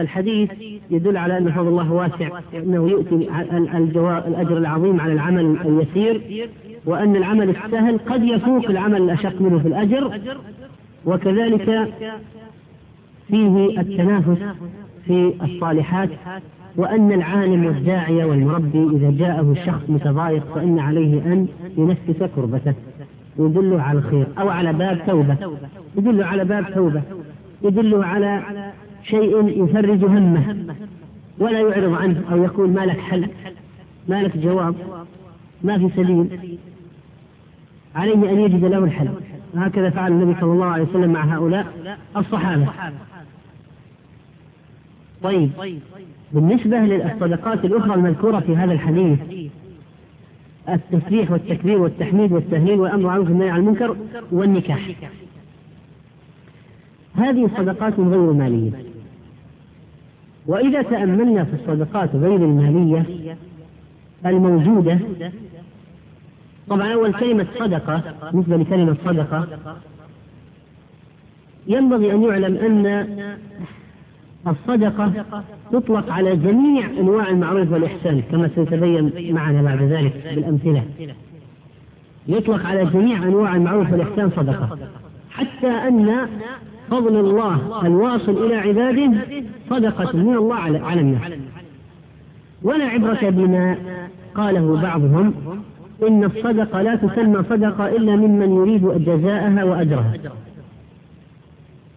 الحديث يدل على أن فضل الله واسع أنه يؤتي الأجر العظيم على العمل اليسير وأن العمل السهل قد يفوق العمل الأشق منه في الأجر وكذلك فيه التنافس في الصالحات وأن العالم والداعية والمربي إذا جاءه شخص متضايق فإن عليه أن ينفس كربته يدله على الخير أو على باب توبة يدله على باب توبة يدله على شيء يفرج همه ولا يعرض عنه أو يقول ما لك حل ما لك جواب ما في سبيل. عليه أن يجد له الحل. هكذا فعل النبي صلى الله عليه وسلم مع هؤلاء الصحابة. طيب بالنسبة للصدقات الأخرى المذكورة في هذا الحديث التسبيح والتكبير والتحميد والتهليل والأمر بالمعروف والنهي عن المنكر والنكاح. هذه صدقات غير مالية. وإذا تأملنا في الصدقات غير المالية الموجودة طبعا أول كلمة صدقة بالنسبة لكلمة صدقة ينبغي أن يعلم أن الصدقة تطلق على جميع أنواع المعروف والإحسان كما سيتبين معنا بعد ذلك بالأمثلة. يطلق على جميع أنواع المعروف والإحسان صدقة حتى أن فضل الله الواصل إلى عباده صدقة من الله على الناس. ولا عبرة بما قاله بعضهم إن الصدقة لا تسمى صدقة إلا ممن يريد جزاءها وأجرها.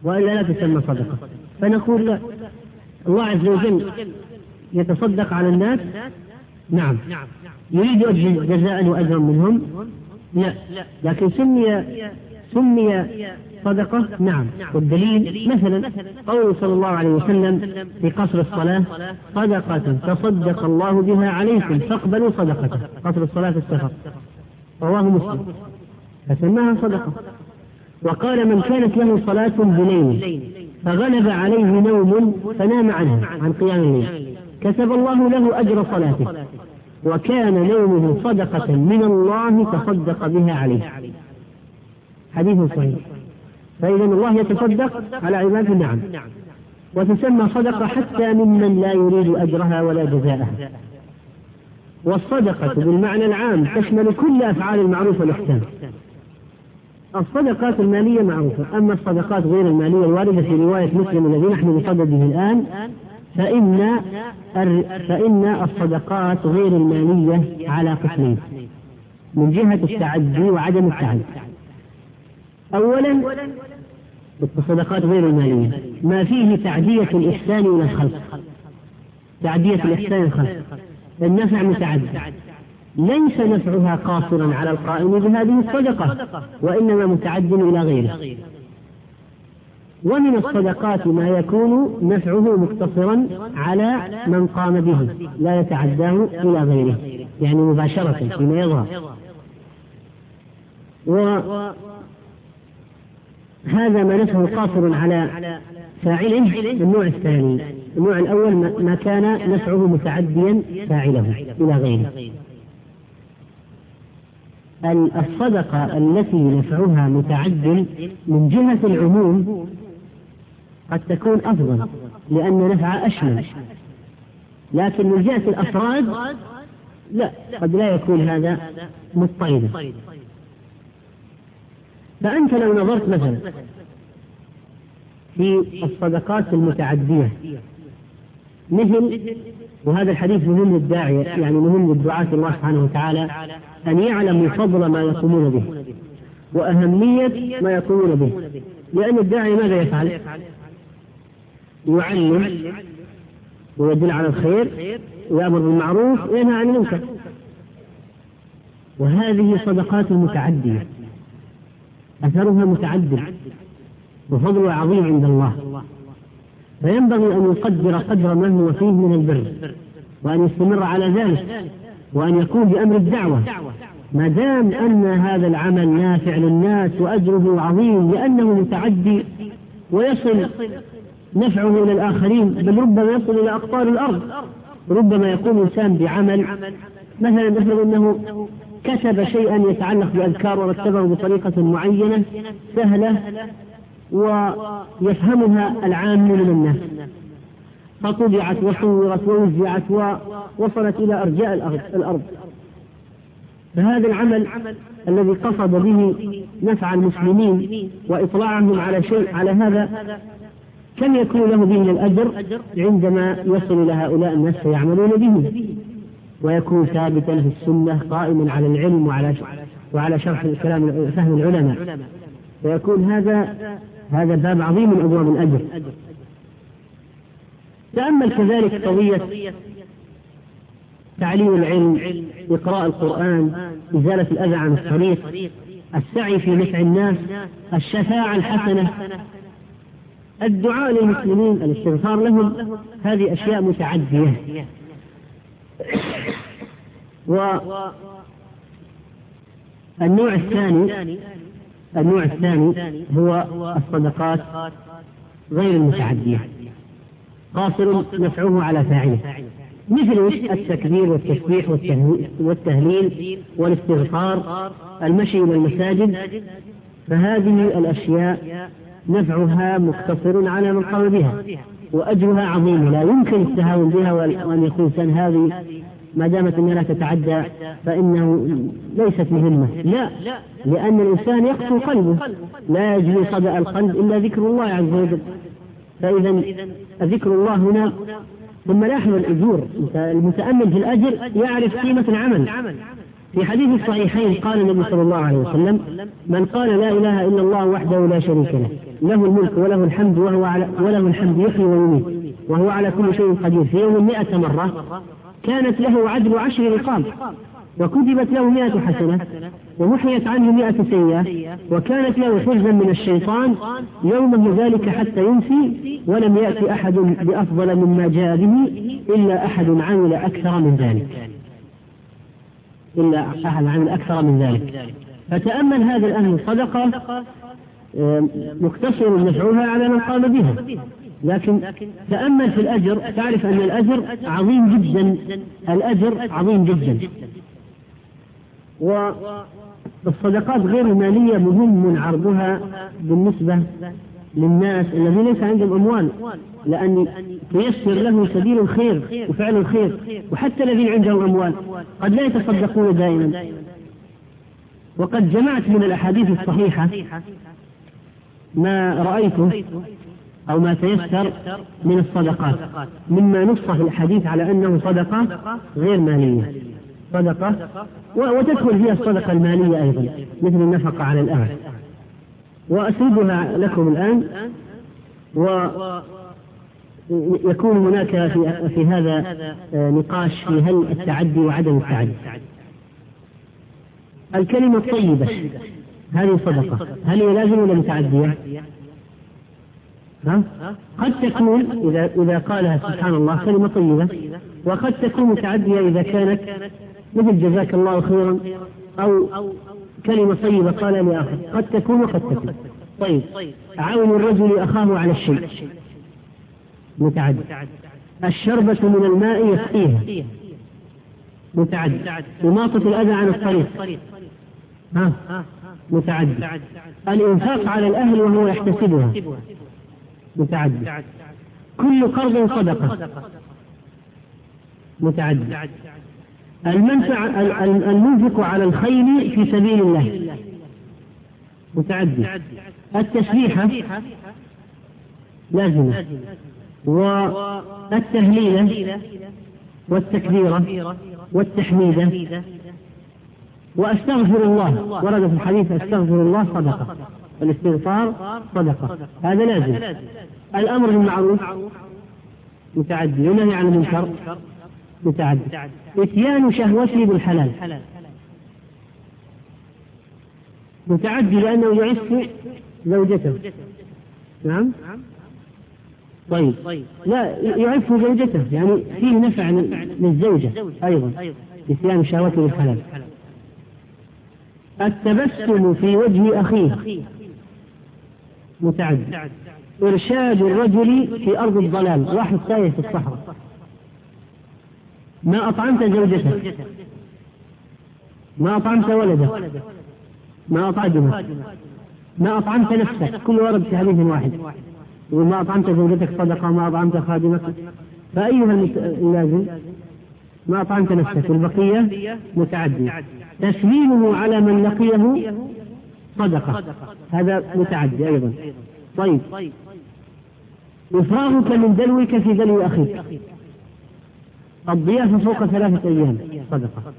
وإلا لا تسمى صدقة. فنقول لا. الله عز وجل يتصدق على الناس. نعم. يريد جزاء وأجرا منهم؟ لا. لكن سمي سمي صدقة؟ نعم. والدليل مثلا قوله صلى الله عليه وسلم في قصر الصلاة صدقة تصدق الله بها عليكم فاقبلوا صدقته. قصر الصلاة في السفر. رواه مسلم. فسماها صدقة. وقال من كانت له صلاة بليل فغلب عليه نوم فنام عنها عن قيام الليل. كتب الله له أجر صلاته. وكان نومه صدقة من الله تصدق بها عليه. حديث صحيح. فإذا الله يتصدق على عباده نعم وتسمى صدقة حتى ممن لا يريد أجرها ولا جزاءها. والصدقة بالمعنى العام تشمل كل أفعال المعروف والإحسان. الصدقات المالية معروفة. أما الصدقات غير المالية الواردة في رواية مسلم الذي نحن بصدده الآن فإن فإن الصدقات غير المالية على قسمين. من جهة التعدي وعدم التعدي. أولا الصدقات غير المالية. ما فيه تعدية الإحسان إلى الخلق. تعدية الإحسان إلى الخلق. النفع متعدي ليس نفعها قاصرا على القائم بهذه الصدقة وإنما متعد إلى غيره. ومن الصدقات ما يكون نفعه مقتصرا على من قام به لا يتعداه إلى غيره يعني مباشرة فيما يظهر. وهذا ما نفعه قاصر على فاعله النوع الثاني. النوع الأول ما كان نفعه متعديا فاعله إلى غيره. الصدقة التي نفعها متعد من جهة العموم قد تكون أفضل لأن نفعها أشمل. لكن من جهة الأفراد لا قد لا يكون هذا مضطردا فأنت لو نظرت مثلا في الصدقات المتعدية مثل وهذا الحديث مهم للداعية يعني مهم للدعاة الله سبحانه وتعالى أن يعلموا فضل ما يقومون به وأهمية ما يقومون به. لأن الداعي ماذا يفعل؟ يعلم ويدل على الخير ويأمر بالمعروف وينهى عن المنكر. وهذه صدقات متعدية. أثرها متعدد وفضلها عظيم عند الله. فينبغي أن يقدر قدر ما هو فيه من البر وأن يستمر على ذلك وأن يكون بأمر الدعوة. ما دام أن هذا العمل نافع للناس وأجره عظيم لأنه متعدي ويصل نفعه إلى الآخرين بل ربما يصل إلى أقطار الأرض. ربما يقوم إنسان بعمل مثلا نفرض أنه كتب شيئا يتعلق بأذكار ورتبه بطريقة معينة سهلة ويفهمها العام من الناس. فطبعت وصورت ووزعت ووصلت إلى أرجاء الأرض. فهذا العمل الذي قصد به نفع المسلمين وإطلاعهم على شيء على هذا كم يكون له به من الأجر؟ عندما يصل إلى هؤلاء الناس فيعملون به. ويكون ثابتا في السنة قائما على العلم وعلى وعلى شرح الكلام فهم العلماء. ويكون هذا هذا باب عظيم من أبواب الأجر. تأمل كذلك قضية تعليم العلم إقراء القرآن إزالة الأذى عن الطريق السعي في نفع الناس الشفاعة الحسنة. الدعاء للمسلمين الاستغفار لهم هذه أشياء متعدية. والنوع الثاني النوع الثاني هو الصدقات غير المتعدية. قاصر نفعه على فاعله. مثل التكبير والتسبيح والتهليل والاستغفار المشي إلى المساجد فهذه الأشياء نفعها مقتصر على من قام بها وأجرها عظيم. لا يمكن التهاون بها وأن سن هذه ما دامت أنها لا تتعدى فإنه ليست مهمة. لا لأن الإنسان يقسو قلبه. لا يجري صدأ القلب إلا ذكر الله عز وجل. فإذا ذكر الله هنا ثم لاحظ الأجور. المتأمل في الأجر يعرف قيمة العمل. في حديث الصحيحين قال النبي صلى الله عليه وسلم من قال لا إله إلا الله وحده لا شريك له له الملك وله الحمد وهو على وله الحمد يحيي ويميت وهو على كل شيء قدير. في يوم مئة مرة كانت له عدل عشر رقاب وكتبت له مئة حسنة ومحيت عنه مئة سيئة وكانت له حزنا من الشيطان يومه ذلك حتى ينسي ولم يأتي أحد بأفضل مما جاء به إلا أحد عمل أكثر من ذلك. إلا أحد عمل أكثر من ذلك. فتأمل هذا الأمر صدقة مقتصر نفعها على من قام بها. لكن تأمل في الأجر تعرف أن الأجر عظيم جدا الأجر عظيم جدا. والصدقات غير المالية مهم عرضها بالنسبة للناس الذين ليس عندهم أموال لأن تيسر له سبيل الخير وفعل الخير وحتى الذين عندهم أموال قد لا يتصدقون دائما. وقد جمعت من الأحاديث الصحيحة ما رأيته أو ما تيسر من الصدقات. مما نص في الحديث على أنه صدقة غير مالية. صدقة وتدخل فيها الصدقة المالية أيضا مثل النفقة على الأهل وأسردها لكم الآن. ويكون هناك في, في هذا نقاش في هل التعدي وعدم التعدي. الكلمة الطيبة هذه صدقة. هل هي لازمة ولا متعدية؟ ها؟ قد تكون إذا إذا قالها سبحان الله كلمة طيبة وقد تكون متعدية إذا كانت مثل جزاك الله خيرا أو كلمة طيبة قال لآخر. قد تكون وقد تكون. طيب. عون الرجل أخاه على الشيء. متعد الشربة من الماء يسقيها. متعد إماطة الأذى عن الطريق. ها؟ متعد الإنفاق على الأهل وهو يحتسبها. متعد كل قرض صدقة. متعد المنفع المنفق على الخيل في سبيل الله. متعدي التسبيحة لازمة. والتهليلة والتكبيرة والتحميدة. وأستغفر الله. ورد في الحديث أستغفر الله صدقة. الاستغفار صدقة. هذا لازم. الأمر بالمعروف متعدي والنهي عن المنكر متعدي. إتيان شهوته بالحلال. متعدي لأنه يعف زوجته. نعم؟ طيب. لا يعف زوجته. يعني فيه نفع للزوجة أيضا. إتيان شهوته بالحلال. التبسم في وجه أخيه. متعدي إرشاد الرجل في أرض الضلال واحد تايه في الصحراء. ما أطعمت زوجتك ما أطعمت ولدك ما أطعمت ما أطعمت نفسك. كل ورد في حديث واحد. يقول ما أطعمت زوجتك صدقة ما أطعمت خادمك فأيها اللازم ما أطعمت نفسك. والبقية متعدي تسليمه على من لقيه صدقة. هذا متعدي أيضا. طيب. إفراغك من دلوك في دلو أخيك. الضيافة فوق ثلاثة أيام. صدقة.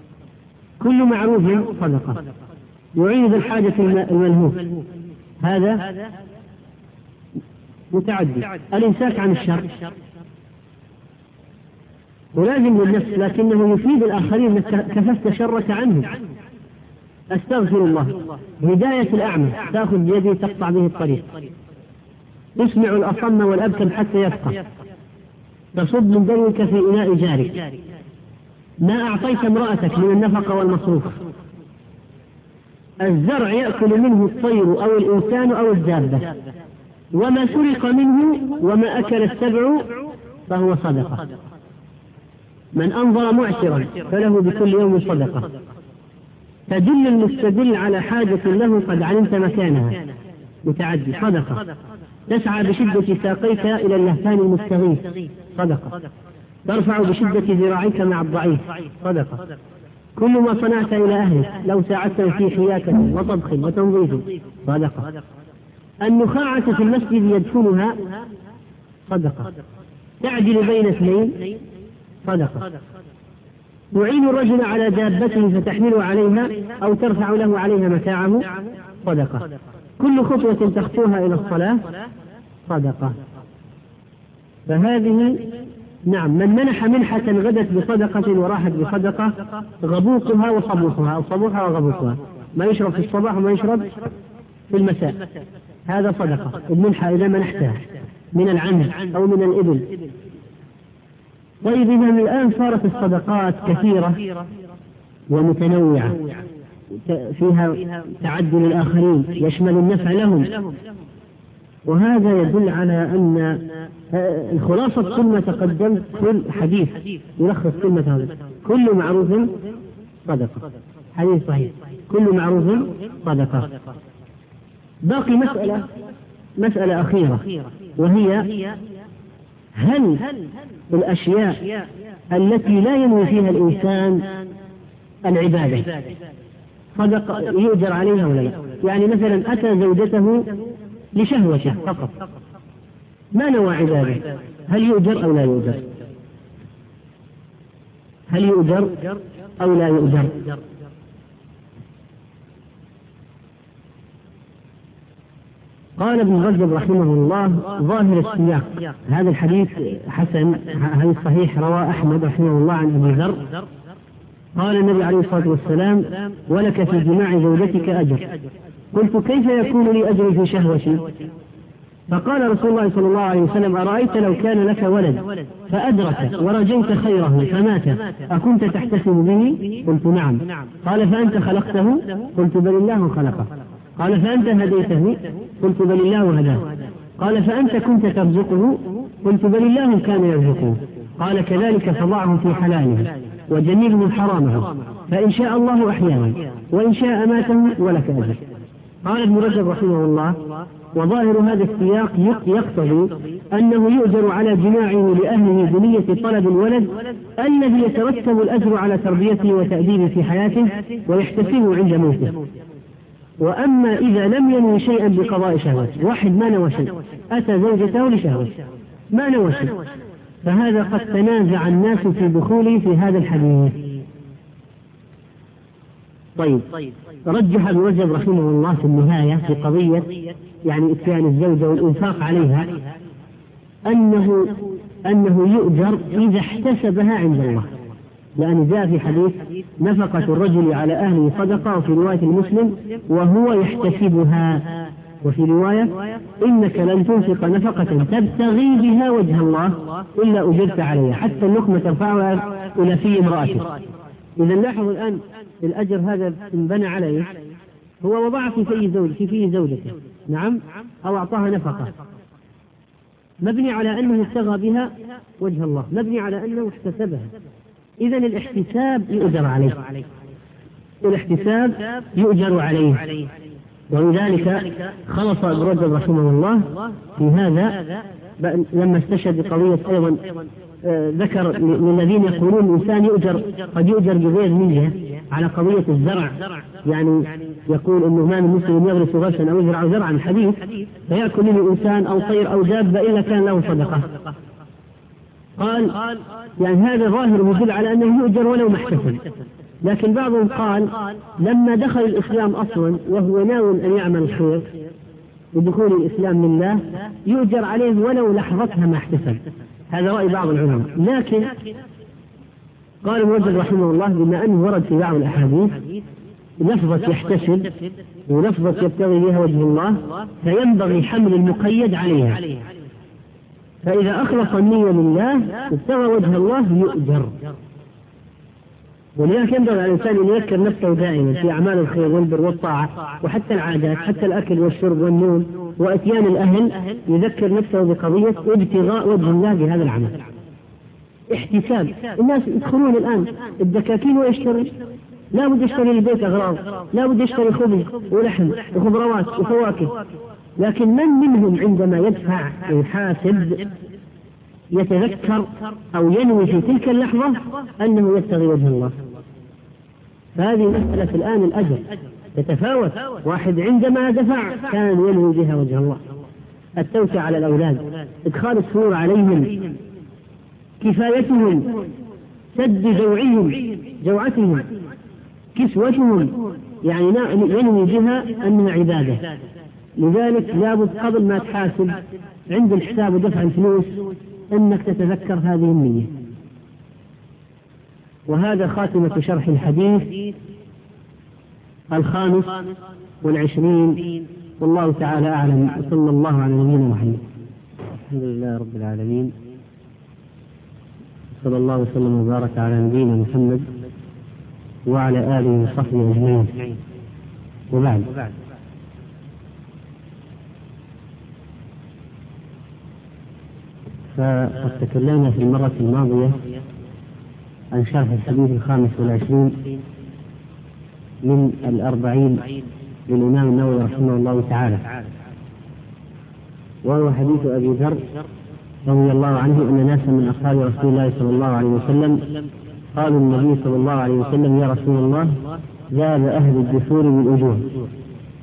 كل معروف صدقة. يعين ذا الحاجة الملهوف. هذا متعدي. الإمساك عن الشر. ولازم للنفس لكنه يفيد الآخرين كففت شرك عنه أستغفر الله. هداية الأعمى. تأخذ بيدي تقطع به الطريق. تسمع الأصم والأبكم حتى يفقه تصب من دلوك في إناء جارك. ما أعطيت امرأتك من النفقة والمصروف. الزرع يأكل منه الطير أو الإنسان أو الدابة. وما سرق منه وما أكل السبع فهو صدقة. من أنظر معسرا فله بكل يوم صدقة. تدل المستدل على حاجة له قد علمت مكانها. متعدي صدقة. تسعى بشدة ساقيك إلى اللهفان المستغيث. صدقة. ترفع بشدة ذراعيك مع الضعيف. صدقة. كل ما صنعت إلى أهلك لو ساعدتهم في حياكة وطبخ وتنظيف. صدقة. النخاعة في المسجد يدفنها صدقة. تعدل بين اثنين. صدقة. تعين الرجل على دابته فتحمل عليها أو ترفع له عليها متاعه. صدقة. كل خطوة تخطوها إلى الصلاة. صدقة. فهذه نعم من منح منحة غدت بصدقة وراحت بصدقة غبوقها وصبوحها أو صبوحها وغبوقها. ما يشرب في الصباح وما يشرب في المساء. هذا صدقة. المنحة إذا منحتها من العنز أو من الإبل. طيب إذا الآن صارت الصدقات كثيرة ومتنوعة فيها تعدل الآخرين يشمل النفع لهم. وهذا يدل على أن الخلاصة كل ما تقدمت كل حديث يلخص كلمة هذا. كل معروف صدقة. حديث صحيح. كل معروف صدقة. باقي مسألة مسألة أخيرة وهي هل الأشياء التي لا ينوي فيها الإنسان العبادة صدق يؤجر عليها ولا لا؟ يعني مثلا أتى زوجته لشهوته فقط ما نوى عبادة هل يؤجر أو لا يؤجر؟ هل يؤجر أو لا يؤجر؟ قال ابن رجب رحمه الله ظاهر السياق. هذا الحديث حسن هذا الصحيح رواه أحمد رحمه الله عن أبي ذر. قال النبي عليه الصلاة والسلام ولك في جماع زوجتك أجر. قلت كيف يكون لي أجر في شهوتي؟ فقال رسول الله صلى الله عليه وسلم أرأيت لو كان لك ولد فأدرك ورجيت خيره فمات أكنت تحتسب به؟ قلت نعم. قال فأنت خلقته؟ قلت بل الله خلقه. قال فأنت هديته؟ قلت بل الله هداه قال فأنت كنت ترزقه؟ قلت بل الله كان يرزقه. قال كذلك فضعه في حلاله وجميل حرامه. فإن شاء الله أحياه وإن شاء ماته ولك أجر. قال ابن رجب رحمه الله وظاهر هذا السياق يقتضي أنه يؤجر على جماعة لأهله بنية طلب الولد الذي يترتب الأجر على تربيته وتأديبه في حياته ويحتسبه عند موته. وأما إذا لم ينوي شيئا بقضاء شهوته واحد ما نوى شيء أتى زوجته لشهوته ما نوى شيء. فهذا قد تنازع الناس في دخوله في هذا الحديث. طيب رجح ابن رجب رحمه الله في النهاية في قضية يعني إتيان الزوجة والإنفاق عليها أنه أنه يؤجر إذا احتسبها عند الله. لأن جاء في حديث نفقة الرجل على أهله صدقة وفي رواية المسلم وهو يحتسبها. وفي رواية إنك لن تنفق نفقة تبتغي بها وجه الله إلا أجرت عليها حتى اللقمة ترفعها إلى في امرأتك إذا لاحظوا الآن الأجر هذا انبنى عليه هو وضع في في زوج في في زوجته. نعم؟ أو أعطاها نفقة. مبني على أنه ابتغى بها وجه الله. مبني على أنه احتسبها. إذا الاحتساب يؤجر عليه. الاحتساب يؤجر عليه. ولذلك خلص ابن رجب رحمه الله في هذا لما استشهد بقضية أيضا آه، ذكر للذين يقولون الإنسان يؤجر قد يؤجر بغير نية على قضية الزرع. يعني يقول أنه ما من مسلم يغرس غرسا أو يزرع زرعا حديث فيأكل منه إنسان أو طير أو دابة إلا كان له صدقة. قال يعني هذا ظاهر يدل على أنه يؤجر ولو ما احتسب لكن بعضهم قال لما دخل الإسلام أصلا وهو ناوي أن يعمل الخير بدخول الإسلام لله يؤجر عليه ولو لحظتها ما احتسب. هذا رأي بعض العلماء. لكن قال ابن رحمه الله بما أنه ورد في بعض الأحاديث لفظة يحتسب ولفظة يبتغي بها وجه الله فينبغي حمل المقيد عليها. فإذا أخلص النية لله ابتغى وجه الله يؤجر. ولذلك ينبغي على الإنسان أن يذكر نفسه دائما في أعمال الخير والبر والطاعة وحتى العادات حتى الأكل والشرب والنوم وإتيان الأهل يذكر نفسه بقضية ابتغاء وجه الله بهذا العمل. احتساب. الناس يدخلون الآن الدكاكين ويشتري. لا بد يشتري للبيت أغراض لا بد يشتري خبز ولحم وخضروات وفواكه. لكن من منهم عندما يدفع يحاسب يتذكر أو ينوي في تلك اللحظة أنه يبتغي وجه الله؟ فهذه مسألة الآن الأجر يتفاوت. واحد عندما دفع كان ينوي بها وجه الله. التوسع على الأولاد. إدخال السرور عليهم. كفايتهم. سد جوعهم. جوعتهم. كسوتهم. يعني ينوي بها أنها عبادة. لذلك لابد قبل ما تحاسب عند الحساب ودفع الفلوس أنك تتذكر هذه النية. وهذا خاتمة شرح الحديث الخامس والعشرين. والله تعالى أعلم. وصلى الله على نبينا محمد. الحمد لله رب العالمين. صلى الله وسلم وبارك على نبينا محمد وعلى آله وصحبه أجمعين. وبعد. فقد تكلمنا في المرة الماضية عن شرح الحديث الخامس والعشرين من الأربعين للإمام النووي رحمه الله تعالى وهو حديث أبي ذر رضي الله عنه أن ناسا من أصحاب رسول الله صلى الله عليه وسلم قالوا النبي صلى الله عليه وسلم يا رسول الله ذهب أهل الدثور بالأجور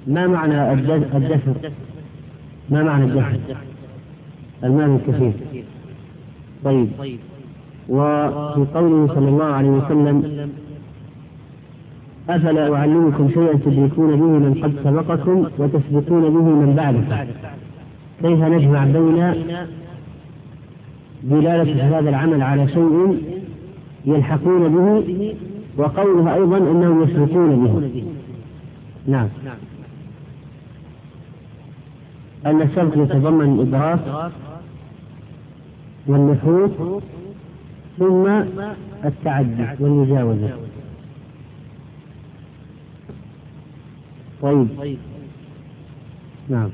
ما معنى الدثر؟ ما معنى الدثر؟ المال الكثير طيب. وفي قوله صلى الله عليه وسلم أفلا أعلمكم شيئا تدركون به من قد سبقكم وتسبقون به من بعدكم؟ كيف نجمع بين دلالة هذا العمل على شيء يلحقون به وقولها أيضا أنهم يسبقون به؟ نعم. أن السبق يتضمن الإدراك والنفوذ ثم التعدي والمجاوزة. طيب. نعم.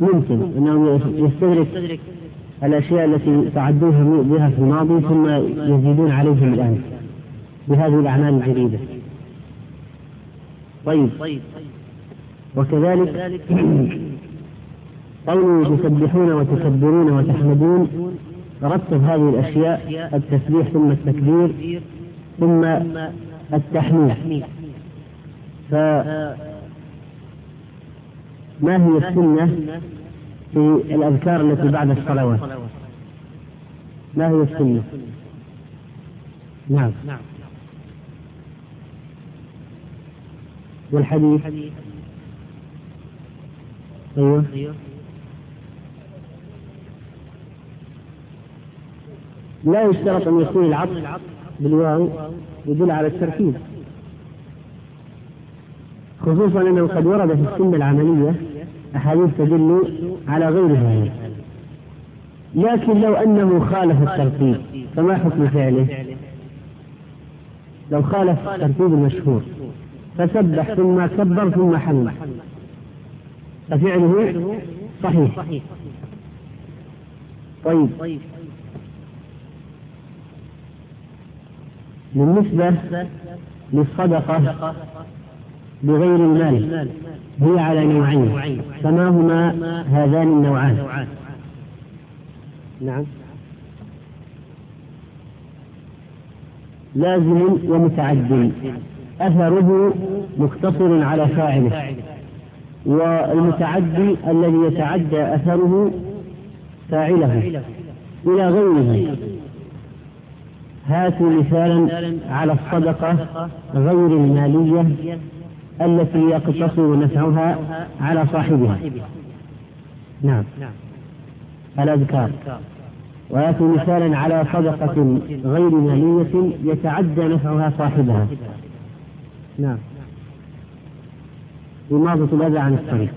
ممكن انه يستدرك الأشياء التي تعدوها بها في الماضي ثم يزيدون عليهم الآن بهذه الأعمال الجديدة. طيب. وكذلك قوله تسبحون وتكبرون وتحمدون رتب هذه الأشياء التسبيح ثم التكبير ثم التحميد. فما هي السنة في الأذكار التي بعد الصلوات؟ ما هي السنة؟ نعم. والحديث؟ أيوه لا يشترط أن يكون العطف بالواو يدل على التركيب. خصوصا أنه قد ورد في السنة العملية أحاديث تدل على غير هذا. لكن لو أنه خالف الترتيب فما حكم فعله؟ لو خالف الترتيب المشهور فسبح ثم كبر ثم حمد ففعله صحيح. طيب. بالنسبة للصدقة بغير المال هي على نوعين فما هما هذان النوعان. نعم. لازم ومتعد. أثره مقتصر على فاعله. والمتعدي الذي يتعدى أثره فاعله إلى غيره. هاتوا مثالا على الصدقة غير المالية التي يقتصر نفعها على صاحبها. نعم. الأذكار ويأتي مثالا على صدقة غير مالية يتعدى نفعها صاحبها. نعم. إماضة الأذى عن الطريق.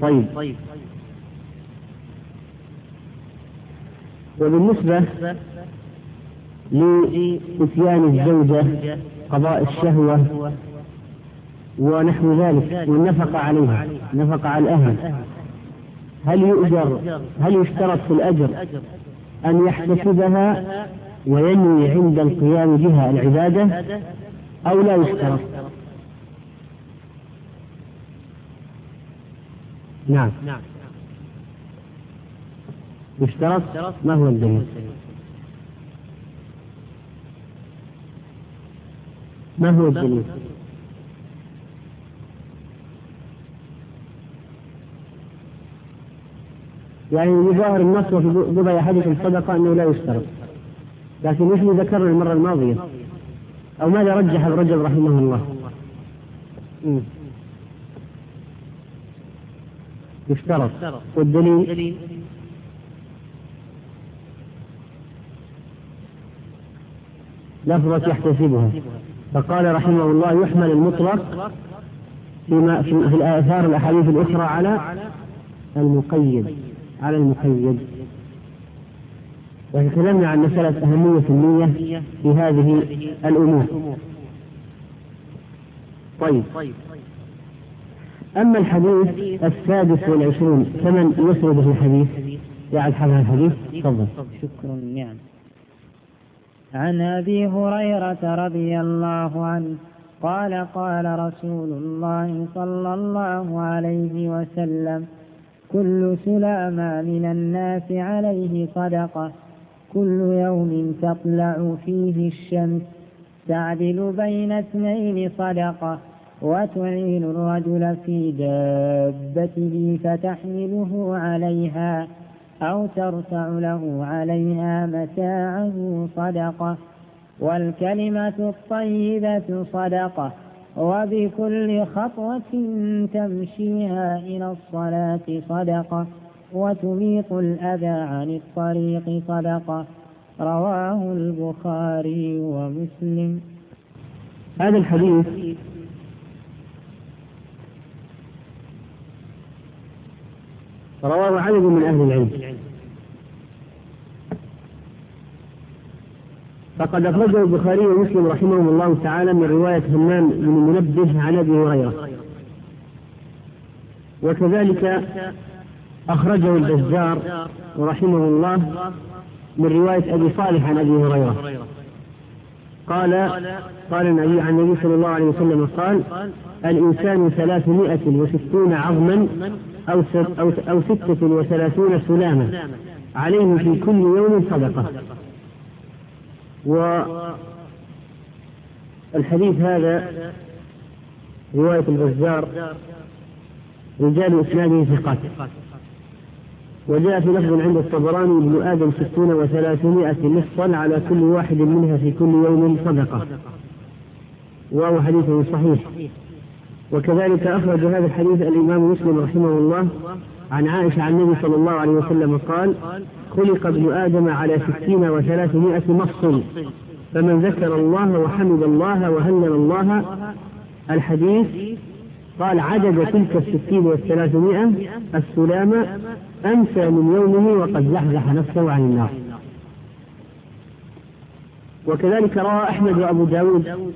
طيب. وبالنسبة لإتيان الزوجة قضاء الشهوة ونحو ذلك والنفقة عليها نفقة على الأهل هل يؤجر هل يشترط في الأجر أن يحتسبها وينوي عند القيام بها العبادة؟ أو لا يشترط. نعم. يشترط؟ ما هو الدليل؟ ما هو الدليل؟ يعني يظاهر النص وفي بضع أحدكم صدقة أنه لا يشترط. لكن مثل ذكرنا المرة الماضية؟ أو ماذا رجح ابن رجب رحمه الله؟ يشترط. والدليل؟ لفظة يحتسبها. فقال رحمه الله يحمل المطلق فيما في الآثار الأحاديث الأخرى على المقيد. على المقيد. وتكلمنا عن مسألة أهمية النية في هذه الأمور. طيب. أما الحديث السادس والعشرون كمن يسرد في الحديث؟ يعد حفظ الحديث. تفضل. شكرا نعم. عن أبي هريرة رضي الله عنه قال قال رسول الله صلى الله عليه وسلم كل سلامة من الناس عليه صدقة. كل يوم تطلع فيه الشمس تعدل بين اثنين صدقة وتعين الرجل في دابته فتحمله عليها أو ترفع له عليها متاعه صدقة. والكلمة الطيبة صدقة وبكل خطوة تمشيها إلى الصلاة صدقة. وتميط الأذى عن الطريق صدقة. رواه البخاري ومسلم. هذا الحديث رواه عدد من أهل العلم. فقد أخرجه البخاري ومسلم رحمهم الله تعالى من رواية همام بن المنبه عن أبي هريرة. وكذلك أخرجه البزار رحمه الله من رواية أبي صالح عن أبي هريرة. قال قال النبي عن النبي صلى الله عليه وسلم قال الإنسان ثلاثمائة وستون عظما أو أو أو ستة وثلاثون سلاما عليه في كل يوم صدقة. والحديث هذا رواية البزار رجال إسناده ثقات. وجاء في لفظ عند الطبراني ابن آدم ستون وثلاثمائة نصفا على كل واحد منها في كل يوم صدقة. وهو حديث صحيح. وكذلك أخرج هذا الحديث الإمام مسلم رحمه الله عن عائشة عن النبي صلى الله عليه وسلم قال خلق ابن آدم على ستين وثلاثمائة مص فمن ذكر الله وحمد الله وهلل الله الحديث قال عدد تلك الستين والثلاثمائة السلامة أمسى من يومه وقد زحزح نفسه عن النار. وكذلك روى أحمد وأبو داود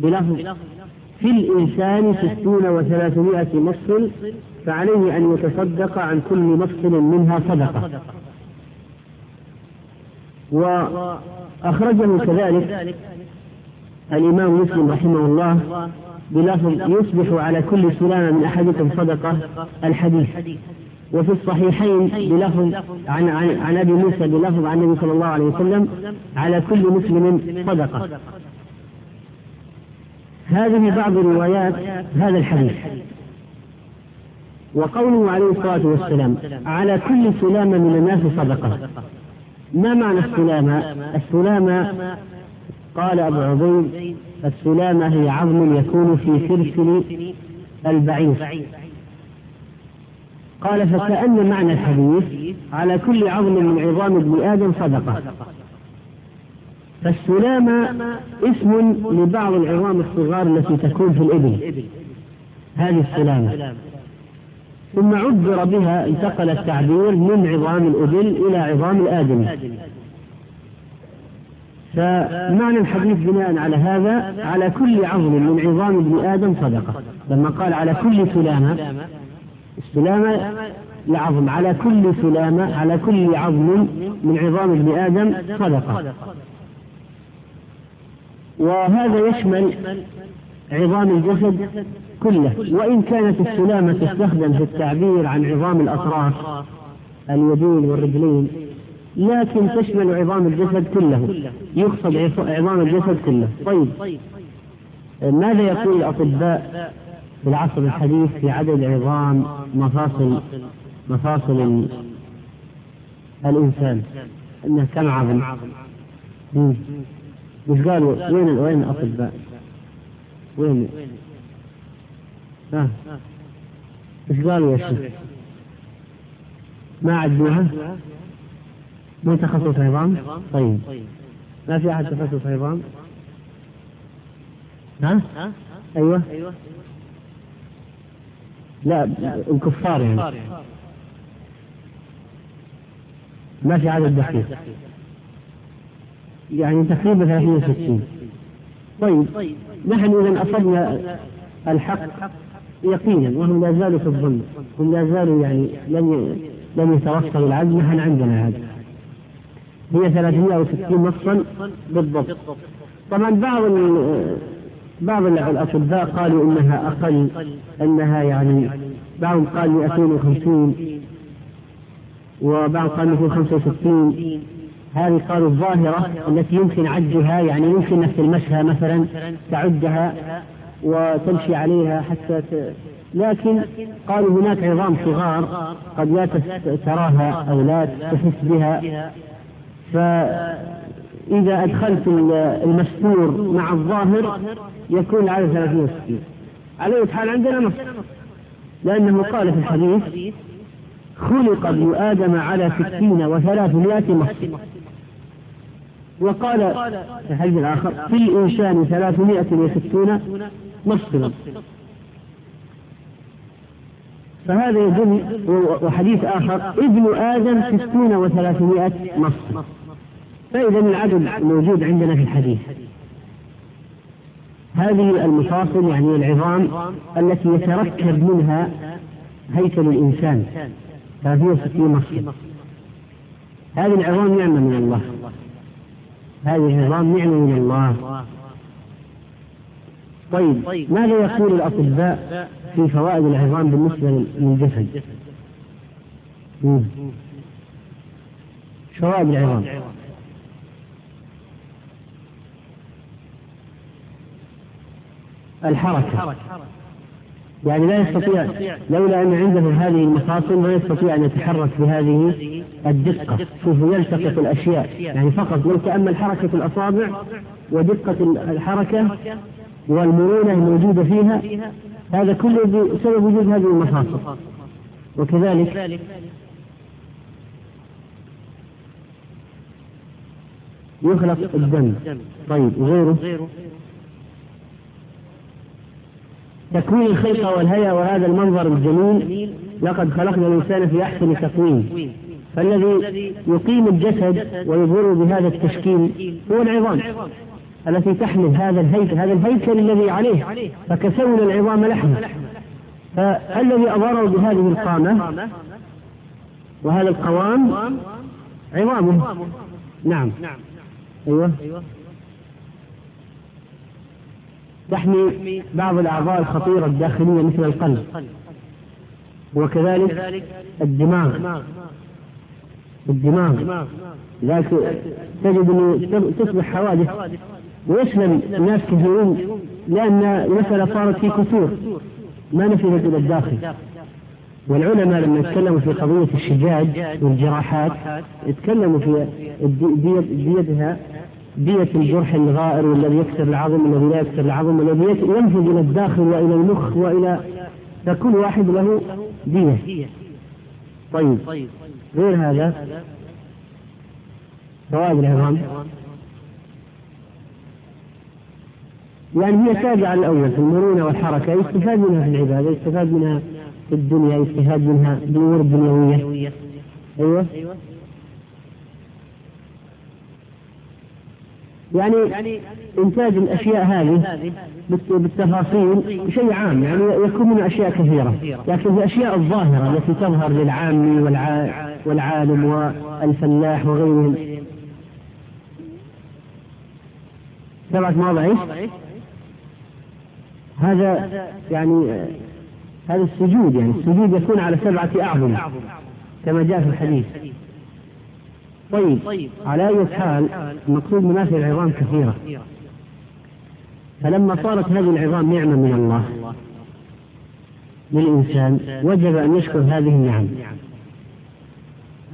بلفظ في الإنسان ستون وثلاثمائة مفصل فعليه أن يتصدق عن كل مفصل منها صدقة. وأخرجه كذلك الإمام مسلم رحمه الله بلفظ يصبح على كل سلامة من أحدكم صدقة الحديث. وفي الصحيحين بلفظ عن عن, عن أبي موسى بلفظ عن النبي صلى الله عليه وسلم على كل مسلم صدقة. هذه بعض روايات هذا الحديث. وقوله عليه الصلاة والسلام على كل سلامه من الناس صدقة. ما معنى السلامة؟ السلامة قال أبو عبيد السلامة هي عظم يكون في سلسل البعير قال فكأن معنى الحديث على كل عظم من عظام ابن آدم صدقة. فالسلامة اسم لبعض العظام الصغار التي تكون في الإبل. هذه السلامة. ثم عبر بها انتقل التعبير من عظام الإبل إلى عظام الآدم. فمعنى الحديث بناء على هذا على كل عظم من عظام ابن آدم صدقة. لما قال على كل سلامة السلامة العظم. على كل سلامة على كل عظم من عظام ابن آدم صدقة. وهذا يشمل عظام الجسد كله. وإن كانت السلامة تستخدم في التعبير عن عظام الأطراف اليدين والرجلين لكن تشمل عظام الجسد كله. يقصد عظام الجسد كله. طيب. ماذا يقول الأطباء؟ في العصر الحديث في عدد عظام مفاصل مفاصل الإنسان أنه كم عظم مش قالوا وين وين الأطباء؟ وين؟ ها إيش قالوا يا شيخ؟ ما عدوها؟ مو تخصص عظام؟ طيب ما في أحد تخصص عظام؟ ها؟ أيوه لا الكفار يعني. ما في عدد دقيق. يعني تقريبا 360 طيب نحن إذا أصبنا الحق يقينا وهم لا زالوا في الظلم. هم لا زالوا يعني لم لم يتوصلوا العدل نحن عندنا هذا. هي 360 نصا بالضبط. طبعا بعض بعض الأطباء قالوا إنها أقل أنها يعني بعضهم قال 250 وبعض قال 265 هذه قالوا الظاهرة التي يمكن عدها يعني يمكن أنك تلمسها مثلا تعدها وتمشي عليها حتى ت... لكن قالوا هناك عظام صغار قد لا تراها أو لا تحس بها. فإذا أدخلت المستور مع الظاهر يكون العدد 360 على أي حال عندنا نص. لأنه قال في الحديث خلق ابن آدم على ستين وثلاثمائة مصر وقال في الحديث الآخر في الإنسان ثلاثمائة وستون مفصلا فهذا يدل وحديث آخر ابن آدم ستون وثلاثمائة مصر فإذا العدد موجود عندنا في الحديث. هذه المفاصل يعني العظام التي يتركب منها هيكل الإنسان هذه وستين مفصل هذه العظام نعمة من الله. هذه العظام نعمة من الله. طيب ماذا يقول الأطباء في فوائد العظام بالنسبة للجسد؟ فوائد العظام. الحركة. يعني لا يستطيع لولا أن عنده هذه المفاصل ما يستطيع أن يتحرك بهذه الدقة. شوفوا يلتقط الأشياء. يعني فقط لو تأمل حركة الأصابع ودقة الحركة والمرونة الموجودة فيها هذا كله بسبب وجود هذه المفاصل. وكذلك يخلق الدم. طيب وغيره تكوين الخلقة والهيئة وهذا المنظر الجميل لقد خلقنا الإنسان في أحسن تقويم فالذي يقيم الجسد ويظهره بهذا التشكيل هو العظام التي تحمل هذا الهيكل هذا الهيكل الذي عليه فكسونا العظام لحما فالذي أظهره بهذه القامة وهذا القوام عظامه. نعم. أيوه. تحمي بعض الأعضاء الخطيرة الداخلية مثل القلب. وكذلك الدماغ. الدماغ. لكن تجد أنه تصبح حوادث. ويسلم ناس كثيرون لأن المسألة صارت في كسور. ما نفذت إلى الداخل. والعلماء لما يتكلموا في قضية الشجاج والجراحات يتكلموا في بيدها دية الجرح الغائر والذي يكسر العظم والذي لا يكسر العظم والذي ينفذ إلى الداخل وإلى المخ وإلى فكل واحد له دية. طيب. غير هذا؟ فوائد العظام. يعني هي تابعة الأول في المرونة والحركة يستفاد منها في العبادة يستفاد منها في الدنيا يستفاد منها بالأمور الدنيوية أيوه. يعني إنتاج الأشياء هذه بالتفاصيل شيء عام يعني يكون من أشياء كثيرة. لكن الأشياء الظاهرة التي تظهر للعام والعالم والفلاح وغيرهم. سبعة مواضع هذا يعني هذا السجود يعني السجود يكون على سبعة أعظم كما جاء في الحديث. طيب. على أي حال المقصود منافع العظام كثيرة. فلما صارت هذه العظام نعمة من الله. للإنسان وجب أن يشكر هذه النعم.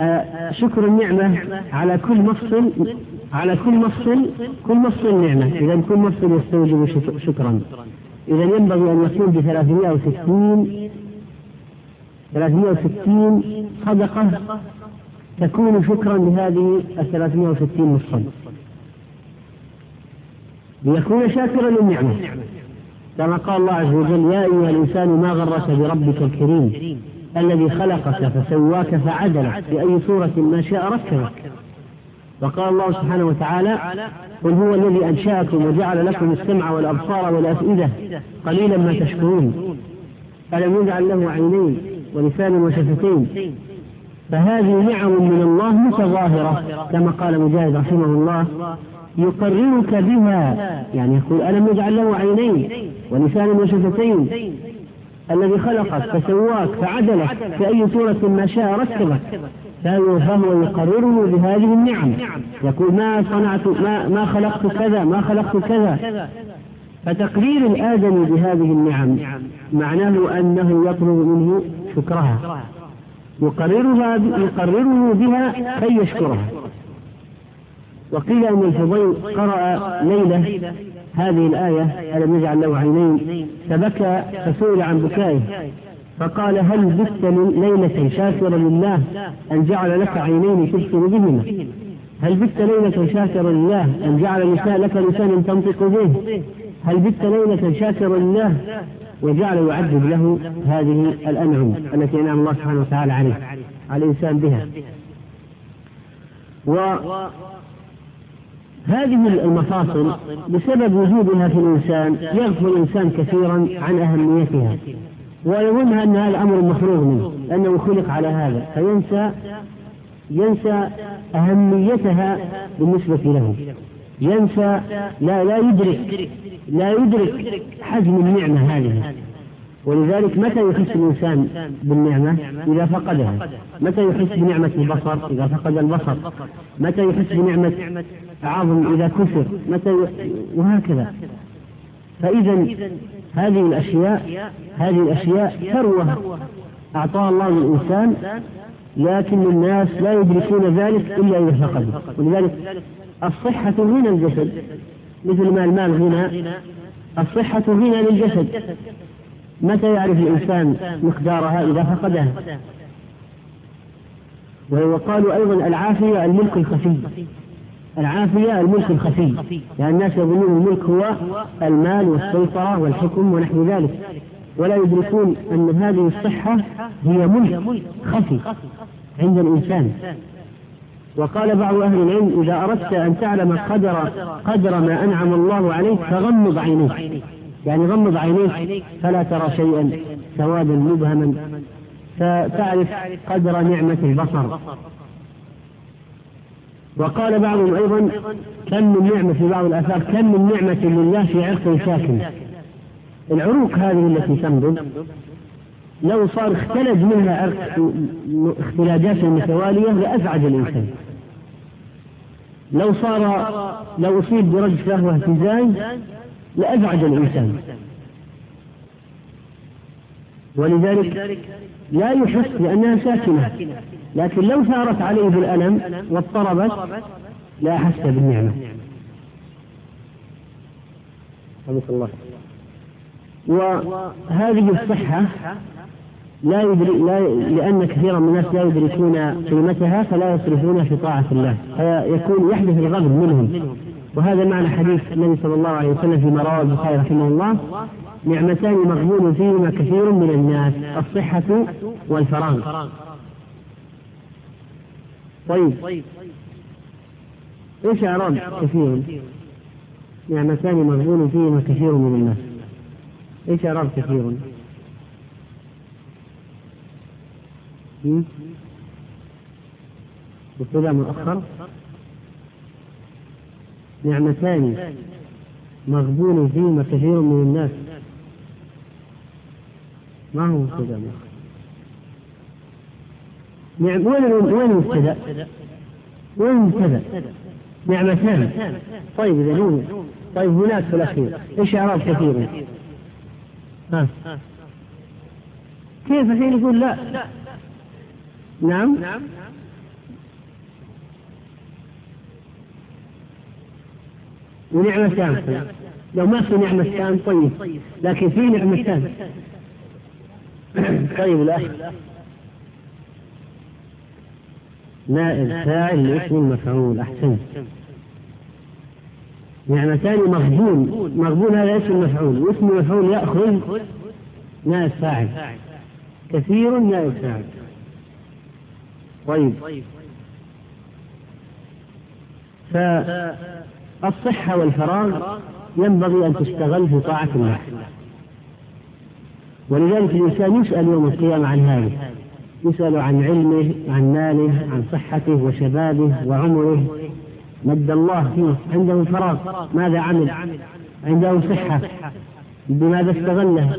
آه، شكر النعمة على كل مفصل على كل مفصل كل مفصل نعمة. إذا كل مفصل يستوجب شكرا. إذا ينبغي أن يكون ب 360 360 صدقة تكون شكرا لهذه ال 360 مفصل ليكون شاكرا للنعمة. كما قال الله عز وجل يا أيها الإنسان ما غرك بربك الكريم؟ الذي خلقك فسواك فعدلك. في أي صورة ما شاء ركبك. وقال الله سبحانه وتعالى قل هو الذي أنشأكم وجعل لكم السمع والأبصار والأفئدة قليلا ما تشكرون. ألم يجعل له عينين ولسانا وشفتين؟ فهذه نعم من الله متظاهرة كما قال مجاهد رحمه الله يقررك بها يعني يقول ألم يجعل له عينين ولسانا وشفتين الذي خلقك فسواك فعدلك في أي صورة ما شاء ركبك. فهو يقرره بهذه النعم. يقول ما صنعت ما, ما خلقت كذا ما خلقت كذا. فتقرير الآدمي بهذه النعم معناه أنه يطلب منه شكرها. يقررها يقرره بها كي يشكرها. وقيل أن الفضيل قرأ ليلة هذه الآية ألم يجعل له عينين؟ فبكى فسئل عن بكائه فقال هل بت ليلة شاكرا لله أن جعل لك عينين تبصر بهما؟ هل بت ليلة شاكرا لله أن جعل لك لسانا تنطق به؟ هل بت ليلة شاكرا لله وجعل يعذب له هذه الأنعم التي أنعم الله سبحانه وتعالى عليه على الإنسان بها. هذه المفاصل بسبب وجودها في الإنسان يغفل الإنسان كثيرا عن أهميتها ويظنها أن هذا أمر مفروغ منه لأنه خلق على هذا فينسى ينسى أهميتها بالنسبة له. ينسى لا لا يدرك لا يدرك حجم النعمة هذه. ولذلك متى يحس الإنسان بالنعمة؟ إذا فقدها. متى يحس بنعمة البصر؟ إذا فقد البصر. متى يحس بنعمة عظم؟ إذا كسر. متى وهكذا. فإذا هذه الأشياء هذه الأشياء ثروة أعطاها الله للإنسان لكن الناس لا يدركون ذلك إلا إذا فقدوا. ولذلك الصحة غنى الجسد مثل ما المال غنى الصحة غنى للجسد. متى يعرف الإنسان مقدارها؟ إذا فقدها. وقالوا أيضا العافية الملك الخفي. العافية الملك الخفي. يعني الناس يظنون الملك هو المال والسيطرة والحكم ونحو ذلك. ولا يدركون أن هذه الصحة هي ملك خفي عند الإنسان. وقال بعض أهل العلم إذا أردت أن تعلم قدر قدر ما أنعم الله عليك فغمض عينيك. يعني غمض عينيك فلا ترى شيئا سوادا مبهما. فتعرف قدر نعمة البصر. وقال بعضهم أيضا كم من نعمة في بعض الآثار كم من نعمة لله في عرق ساكن العروق هذه التي تنبض لو صار اختلج منها عرق اختلاجات متوالية لأزعج الإنسان. لو صار لو أصيب برجفة واهتزاز لأزعج الإنسان. ولذلك لا يحس لأنها ساكنة. لكن لو ثارت عليه بالألم واضطربت لا أحس بالنعمة. الله. وهذه الصحة لا يدري لا لأن كثيرا من الناس لا يدركون قيمتها فلا يصرفونها في طاعة الله. فيكون يحدث الغضب منهم. وهذا معنى حديث النبي صلى الله عليه وسلم في رواه البخاري رحمه الله. نعمتان مغبون فيهما كثير من الناس الصحة والفراغ. طيب. إيش إعراب كثير؟ نعمتان مغبون فيهما كثير من الناس. إيش إعراب كثير؟ مبتدا مؤخر نعمتان مغبون فيهما كثير من الناس ما هو مبتدا نعم وين وين المبتدا؟ وين المبتدا؟ نعمتان طيب إذا هو طيب هناك في الأخير إيش اعراب كثير؟ ها كيف الحين يقول لا نعم. نعم ونعمتان لو ما في نعمتان طيب. لكن في نعمتان طيب الأخ. نائب فاعل لاسم المفعول أحسنت. نعمتان مغبون. مغبون هذا اسم مفعول. واسم المفعول يأخذ نائب فاعل. كثير نائب فاعل. طيب. فالصحة والفراغ ينبغي أن تستغل في طاعة الله. ولذلك الإنسان يسأل يوم القيامة عن هذا. يسأل عن علمه عن ماله عن صحته وشبابه وعمره. مد الله فيه. عنده فراغ. ماذا عمل؟ عنده صحة. بماذا استغلها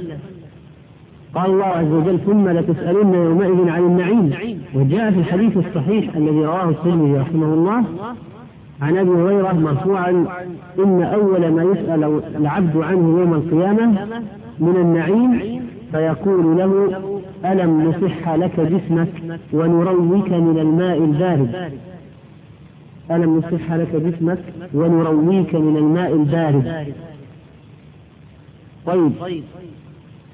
قال الله عز وجل ثم لتسألن يومئذ عن النعيم. وجاء في الحديث الصحيح الذي رواه الترمذي رحمه الله عن أبي هريرة مرفوعا إن أول ما يسأل العبد عنه يوم القيامة من النعيم فيقول له ألم نصح لك جسمك ونرويك من الماء البارد؟ ألم نصح لك جسمك ونرويك من الماء البارد؟ طيب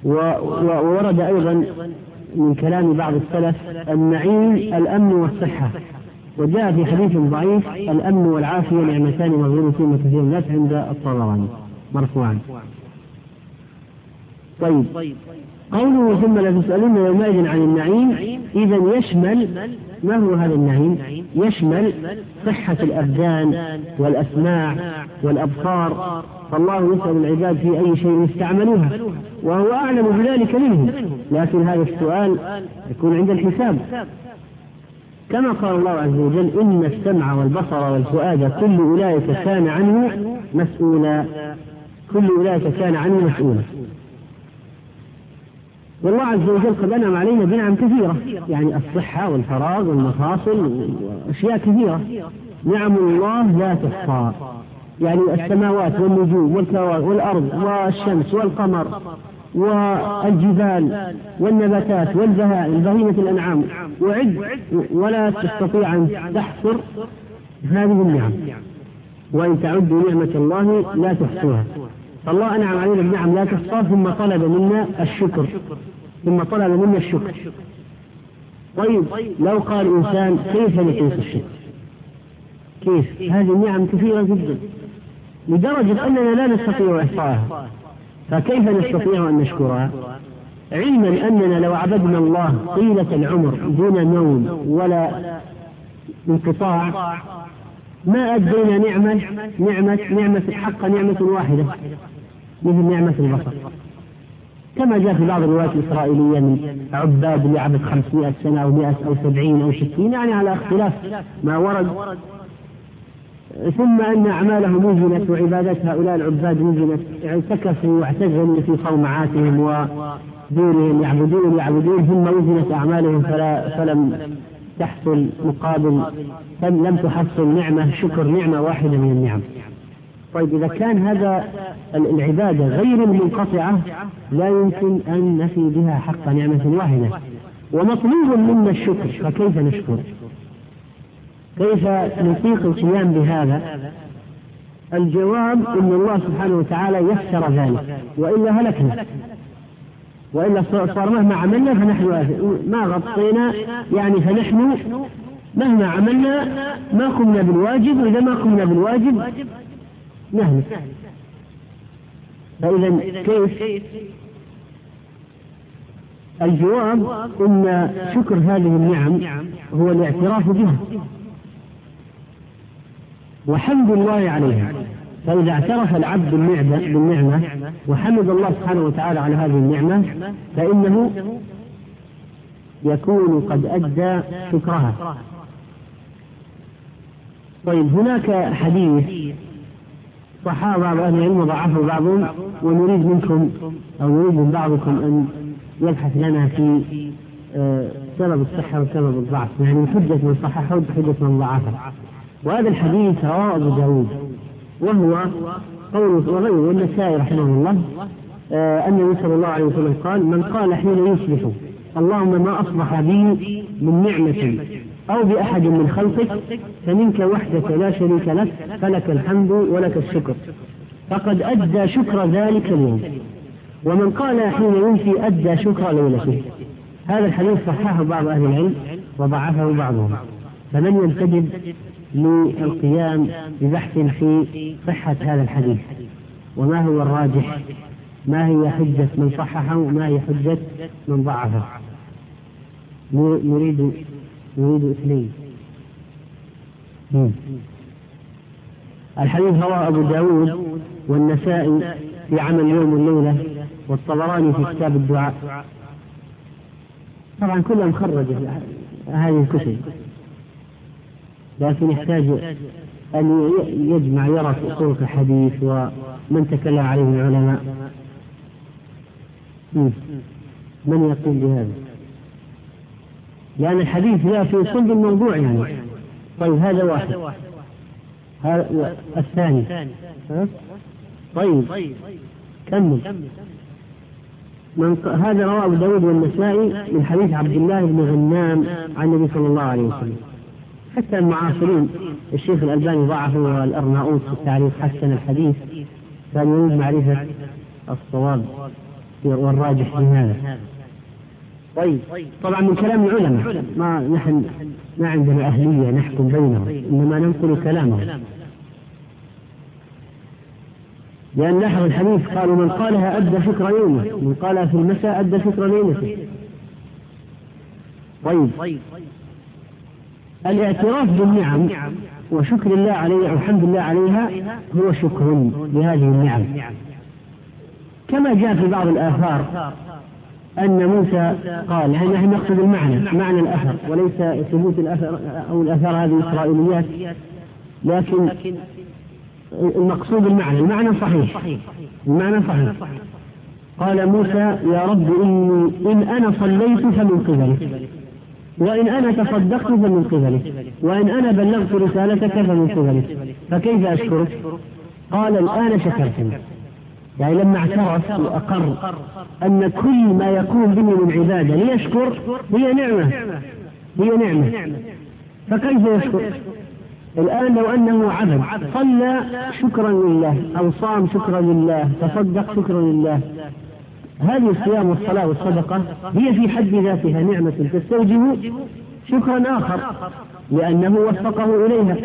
وورد أيضا من كلام بعض السلف النعيم الأمن والصحة. وجاء في حديث ضعيف الأمن والعافية نعمتان مغفورتين كثير الناس عند الطبراني مرفوعا. طيب. قوله ثم لتسألن يومئذ عن النعيم إذا يشمل ما هو هذا النعيم؟ يشمل صحة الأبدان والأسماع والأبصار فالله يسأل العباد في أي شيء يستعملوها وهو أعلم بذلك منهم لكن هذا السؤال يكون عند الحساب كما قال الله عز وجل إن السمع والبصر والفؤاد كل أولئك كان عنه مسؤولا كل أولئك كان عنه مسؤولا والله عز وجل قد أنعم علينا بنعم كثيرة. يعني الصحة والفراغ والمفاصل وأشياء كثيرة. نعم الله لا تحصى يعني السماوات والنجوم والكواكب والأرض والشمس والقمر والجبال والنباتات والبهائم بهيمة الأنعام. وعد ولا تستطيع أن تحصر هذه النعم. وإن تعدوا نعمة الله لا تحصوها. فالله أنعم علينا بنعم لا تحصى ثم طلب منا الشكر. ثم طلب منا الشكر. طيب لو قال إنسان كيف نقيس الشكر؟ كيف؟ هذه النعم كثيرة جدا لدرجة أننا لا نستطيع إحصائها فكيف نستطيع أن نشكرها؟ علما أننا لو عبدنا الله طيلة العمر دون نوم ولا انقطاع ما أدينا نعمة نعمة نعمة حق نعمة واحدة. مثل نعمة البصر كما جاء في بعض الروايات الإسرائيلية من عباد عبد 500 سنة أو 100 أو 70 أو 60 يعني على اختلاف ما ورد. 500 سنة أو 100 أو 70 أو 60 يعني على اختلاف ما ورد. 500 سنة أو 100 أو 70 أو 60 يعني على اختلاف ما ورد. 500 سنة أو 100 أو 70 أو 60 يعني على اختلاف ما ورد ثم أن أعمالهم وزنت وعبادات هؤلاء العباد وزنت اعتكفوا واعتزلوا في صومعاتهم ودورهم يعبدون يعبدون ثم وزنت أعمالهم فلا فلم تحصل مقابل لم تحصل نعمة شكر نعمة واحدة من النعم طيب إذا كان هذا العبادة غير المنقطعة لا يمكن أن نفي بها حق نعمة واحدة ومطلوب منا الشكر فكيف نشكر؟ كيف نطيق القيام بهذا؟ الجواب أن الله سبحانه وتعالى يسر ذلك وإلا هلكنا وإلا صار مهما عملنا فنحن ما غطينا يعني فنحن مهما عملنا ما قمنا بالواجب وإذا ما قمنا بالواجب نهلك فإذا كيف؟ الجواب أن شكر هذه النعم هو الاعتراف بها. وحمد الله عليها. فإذا اعترف العبد بالنعمة وحمد الله سبحانه وتعالى على هذه النعمة فإنه يكون قد أدى شكرها. طيب هناك حديث صححه بعض أهل العلم وضعفه بعضهم ونريد منكم أو نريد من بعضكم أن يبحث لنا في آه، سبب الصحة وسبب الضعف. يعني حجة من صححه وحجة من ضعفه. وهذا الحديث رواه أبو داود. وهو قول وغيره. والنسائي رحمه الله آه، أن النبي صلى الله عليه وسلم قال من قال حين يصبح اللهم ما أصبح بي من نعمة. أو بأحد من خلقك فمنك وحدك لا شريك لك فلك الحمد ولك الشكر. فقد أدى شكر ذلك اليوم. ومن قال حين ينفي أدى شكر ليلته. هذا الحديث صححه بعض أهل العلم وضعفه بعضهم. فمن ينتجب للقيام ببحث في صحة هذا الحديث؟ وما هو الراجح؟ ما هي حجة من صححه؟ وما هي حجة من ضعفه؟ نريد نريد إثنين. الحديث رواه أبو داود والنسائي في عمل يوم الليلة والطبراني في كتاب الدعاء. طبعا كلهم خرج هذه الكتب. لكن يحتاج أن يجمع يرى في طرق الحديث ومن تكلم عليه العلماء. من يقول بهذا؟ لأن الحديث لا في صلب الموضوع يعني. طيب هذا واحد. هذا الثاني. طيب. كمل. من هذا رواه أبو داود والنسائي من حديث عبد الله بن غنام عن النبي صلى الله عليه وسلم. حتى المعاصرين. الشيخ الألباني ضعفه والأرناؤوط في التعريف حسن الحديث. كان يريد معرفة الصواب والراجح في هذا. طيب. طبعا من كلام العلماء. ما نحن ما عندنا أهلية نحكم بينهم إنما ننقل كلامهم. لأن لاحظ الحديث قالوا من قالها أدى فكر يومه من قالها في المساء أدى فكر ليلته طيب. الاعتراف بالنعم وشكر الله عليها والحمد لله عليها هو شكر لهذه النعم. كما جاء في بعض الآثار أن موسى قال يعني نحن نقصد المعنى؟ معنى الأثر وليس ثبوت الأثر أو الأثر هذه إسرائيليات لكن المقصود المعنى المعنى صحيح المعنى صحيح. قال موسى يا رب إني إن أنا صليت فمن قبلك وإن أنا تصدقت فمن قبلك وإن أنا بلغت رسالتك فمن قبلك فكيف أشكرك؟ قال الآن شكرتني. يعني لما اعترف وأقر أن كل ما يقوم به من عبادة ليشكر هي نعمة هي نعمة. فكيف يشكر؟ الآن لو أنه عبد صلى شكرا لله أو صام شكرا لله تصدق شكرا لله. هذه الصيام والصلاة والصدقة هي في حد ذاتها نعمة تستوجب شكرا آخر لأنه وفقه إليها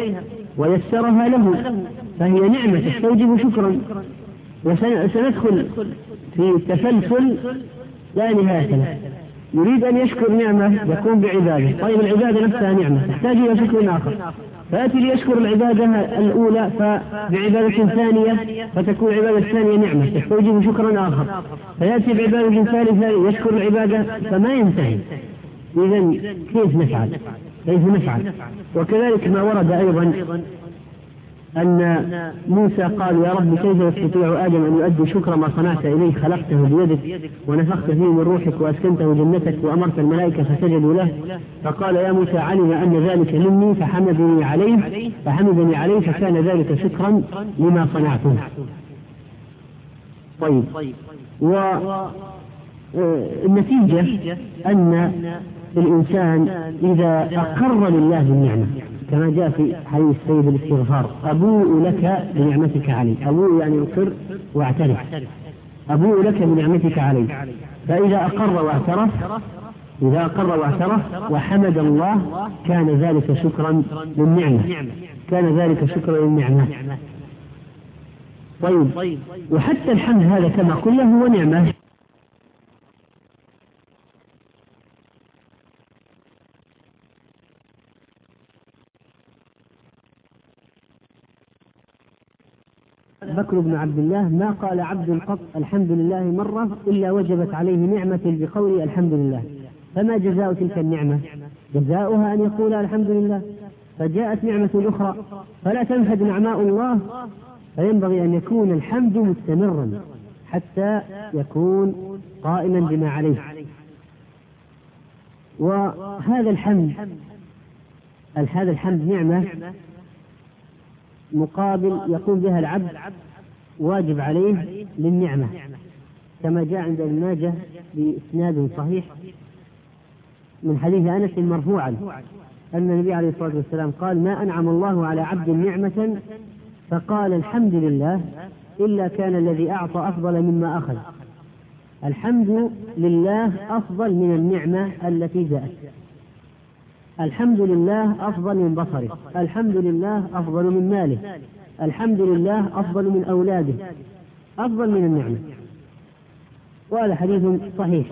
ويسرها له فهي نعمة تستوجب شكرا. وسندخل في تسلسل لا نهاية له. يريد أن يشكر نعمة يقوم بعبادة. طيب العبادة نفسها نعمة. تحتاج إلى شكر آخر. فيأتي ليشكر العبادة الأولى فبعبادة ثانية فتكون العبادة الثانية نعمة. تستوجب شكرا آخر. فيأتي بعبادة ثالثة يشكر العبادة فما ينتهي. إذا كيف نفعل؟ كيف نفعل؟ وكذلك ما ورد أيضا أن موسى قال يا رب كيف يستطيع آدم أن يؤدي شكر ما صنعت إليه خلقته بيدك ونفخت فيه من روحك وأسكنته جنتك وأمرت الملائكة فسجدوا له. فقال يا موسى علم أن ذلك مني فحمدني عليه فحمدني عليه فكان ذلك شكرا لما صنعته. طيب. والنتيجة أن الإنسان إذا أقر لله بالنعمة كما جاء في حديث سيد الاستغفار. أبوء لك بنعمتك علي. أبوء يعني أقر واعترف. أبوء لك بنعمتك علي. فإذا أقر واعترف إذا أقر واعترف وحمد الله كان ذلك شكرا للنعمة. كان ذلك شكرا للنعمة. طيب. وحتى الحمد هذا كما قلنا هو نعمة. بكر بن عبد الله. ما قال عبد قط الحمد لله مرة إلا وجبت عليه نعمة بقول الحمد لله. فما جزاء تلك النعمة؟ جزاؤها أن يقول الحمد لله. فجاءت نعمة أخرى. فلا تنفد نعماء الله. فينبغي أن يكون الحمد مستمرا حتى يكون قائما بما عليه. وهذا الحمد هذا الحمد نعمة مقابل يقوم بها العبد واجب عليه للنعمة كما جاء عند ابن ماجه بإسناد صحيح من حديث أنس مرفوعا أن النبي عليه الصلاة والسلام قال ما أنعم الله على عبد نعمة؟ فقال الحمد لله إلا كان الذي أعطى أفضل مما أخذ. الحمد لله أفضل من النعمة التي جاءت. الحمد لله أفضل من بصره. الحمد لله أفضل من ماله. الحمد لله أفضل من أولاده أفضل من النعمة. وهذا حديث صحيح.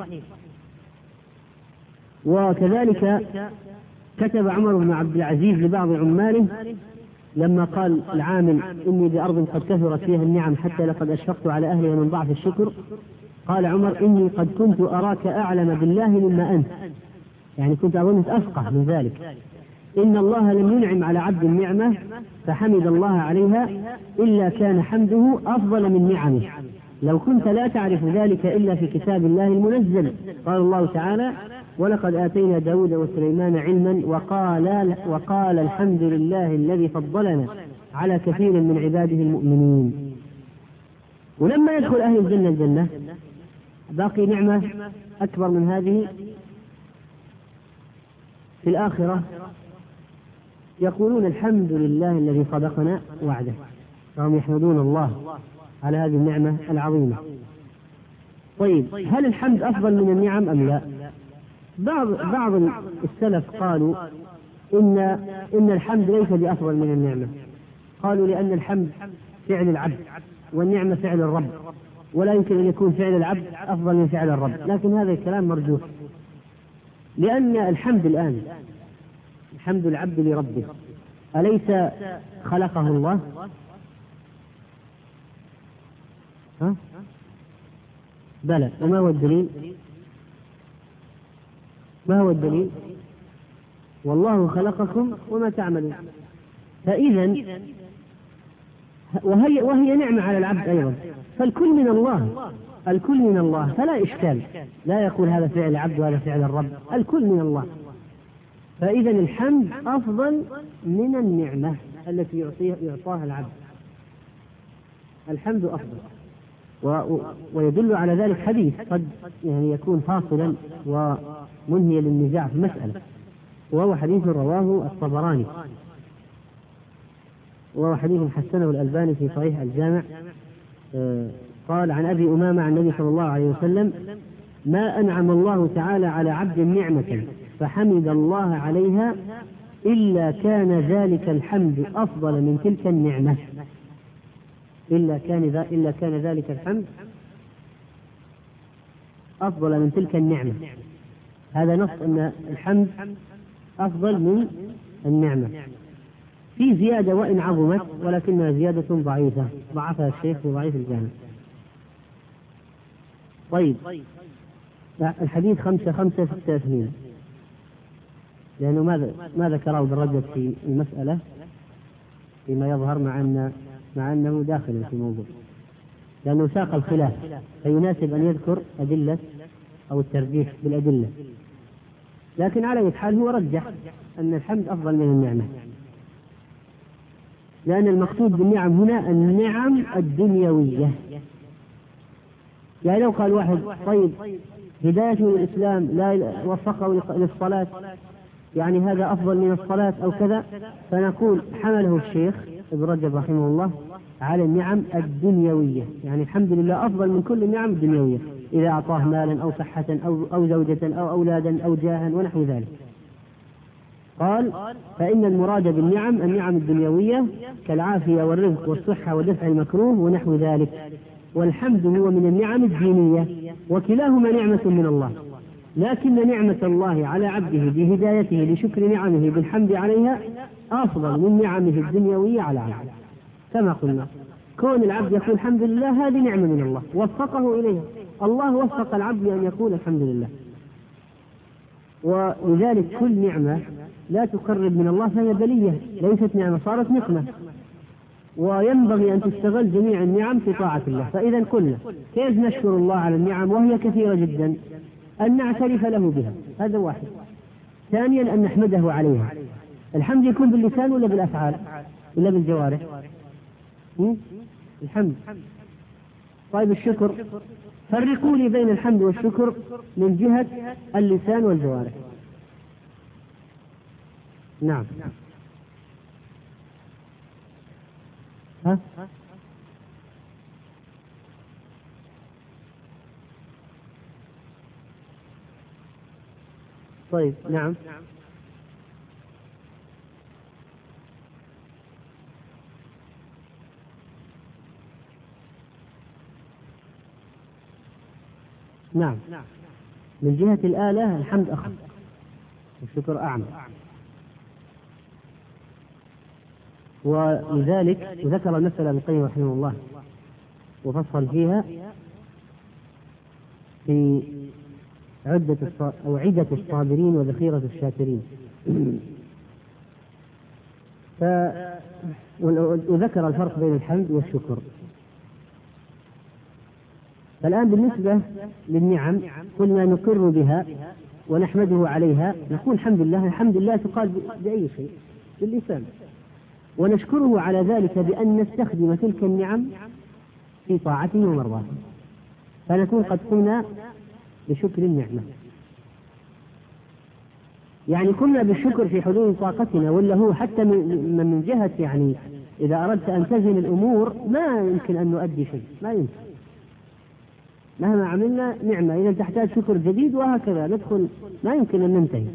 وكذلك كتب عمر بن عبد العزيز لبعض عماله لما قال العامل إني بأرض قد كثرت فيها النعم حتى لقد أشفقت على أهلها من ضعف الشكر. قال عمر إني قد كنت أراك أعلم بالله مما أنت. يعني كنت أظنك أفقه من ذلك. إن الله لم ينعم على عبد النعمة فحمد الله عليها إلا كان حمده أفضل من نعمه. لو كنت لا تعرف ذلك إلا في كتاب الله المنزل. قال الله تعالى ولقد آتينا داود وسليمان علما وقال, وقال الحمد لله الذي فضلنا على كثير من عباده المؤمنين. ولما يدخل أهل الجنة الجنة باقي نعمة أكبر من هذه في الآخرة. يقولون الحمد لله الذي صدقنا وعده. فهم يحمدون الله على هذه النعمة العظيمة. طيب هل الحمد أفضل من النعم أم لا؟ بعض بعض السلف قالوا إن إن الحمد ليس بأفضل من النعمة. قالوا لأن الحمد فعل العبد والنعمة فعل الرب. ولا يمكن أن يكون فعل العبد أفضل من فعل الرب. لكن هذا الكلام مرجوح. لأن الحمد الآن حمد العبد لربه. أليس خلقه الله؟ ها؟ بلى. وما هو الدليل؟ ما هو الدليل؟ والله خلقكم وما تعملون. فإذا وهي وهي نعمة على العبد أيضا. فالكل من الله. الكل من الله. فلا إشكال. لا يقول هذا فعل العبد وهذا فعل الرب. الكل من الله. فإذا الحمد أفضل من النعمة التي يعطيها يعطاها العبد. الحمد أفضل. و ويدل على ذلك حديث قد يعني يكون فاصلا ومنهيا للنزاع في المسألة. وهو حديث رواه الطبراني. وهو حديث حسنه الألباني في صحيح الجامع. آه، قال عن أبي أمامة عن النبي صلى الله عليه وسلم ما أنعم الله تعالى على عبد نعمة فحمد الله عليها إلا كان ذلك الحمد أفضل من تلك النعمة. إلا كان إلا كان ذلك الحمد أفضل من تلك النعمة. هذا نص أن الحمد أفضل من النعمة. في زيادة وإن عظمت ولكنها زيادة ضعيفة. ضعفها الشيخ في ضعيف الجامع طيب. الحديث خمسة خمسة ستة اثنين. لأنه ما ما ذكره ابن رجب في المسألة فيما يظهر مع أن مع أنه داخل في الموضوع. لأنه ساق الخلاف فيناسب أن يذكر أدلة أو الترجيح بالأدلة. لكن على أي حال هو رجح أن الحمد أفضل من النعمة. لأن المقصود بالنعم هنا النعم الدنيوية. يعني لو قال واحد طيب هدايته للإسلام لا وفقه للصلاة يعني هذا أفضل من الصلاة أو كذا فنقول حمله الشيخ ابن رجب رحمه الله على النعم الدنيوية. يعني الحمد لله أفضل من كل النعم الدنيوية إذا أعطاه مالا أو صحة أو أو زوجة أو أولادا أو جاها ونحو ذلك. قال فإن المراد بالنعم النعم الدنيوية كالعافية والرزق والصحة ودفع المكروه ونحو ذلك. والحمد هو من النعم الدينية وكلاهما نعمة من الله. لكن نعمة الله على عبده بهدايته لشكر نعمه بالحمد عليها أفضل من نعمه الدنيوية على عبده. كما قلنا كون العبد يقول الحمد لله هذه نعمة من الله. وفقه إليها. الله وفق العبد أن يقول الحمد لله. ولذلك كل نعمة لا تقرب من الله فهي بلية ليست نعمة صارت نقمة. وينبغي أن تستغل جميع النعم في طاعة الله. فإذا قلنا كيف نشكر الله على النعم؟ وهي كثيرة جدا. أن نعترف له بها. هذا واحد. ثانيا أن نحمده عليها. الحمد يكون باللسان ولا بالأفعال؟ ولا بالجوارح؟ الحمد. طيب الشكر. فرقوا لي بين الحمد والشكر من جهة اللسان والجوارح. نعم. ها؟ طيب نعم. نعم. من جهة الآلة الحمد أخف والشكر أعمى. ولذلك ذكر المسألة ابن القيم رحمه الله. وفصل فيها في عدة أو عدة الصابرين وذخيرة الشاكرين. ف وذكر الفرق بين الحمد والشكر. فالآن بالنسبة للنعم قلنا نقر بها ونحمده عليها نقول الحمد لله الحمد لله تقال بأي شيء باللسان. ونشكره على ذلك بأن نستخدم تلك النعم في طاعته ومرضاته. فنكون قد قمنا بشكر النعمة. يعني قمنا بالشكر في حدود طاقتنا ولا هو حتى من, جهة يعني إذا أردت أن تزن الأمور ما يمكن أن نؤدي شيء ما يمكن. مهما عملنا نعمة إذا تحتاج شكر جديد وهكذا ندخل ما يمكن أن ننتهي.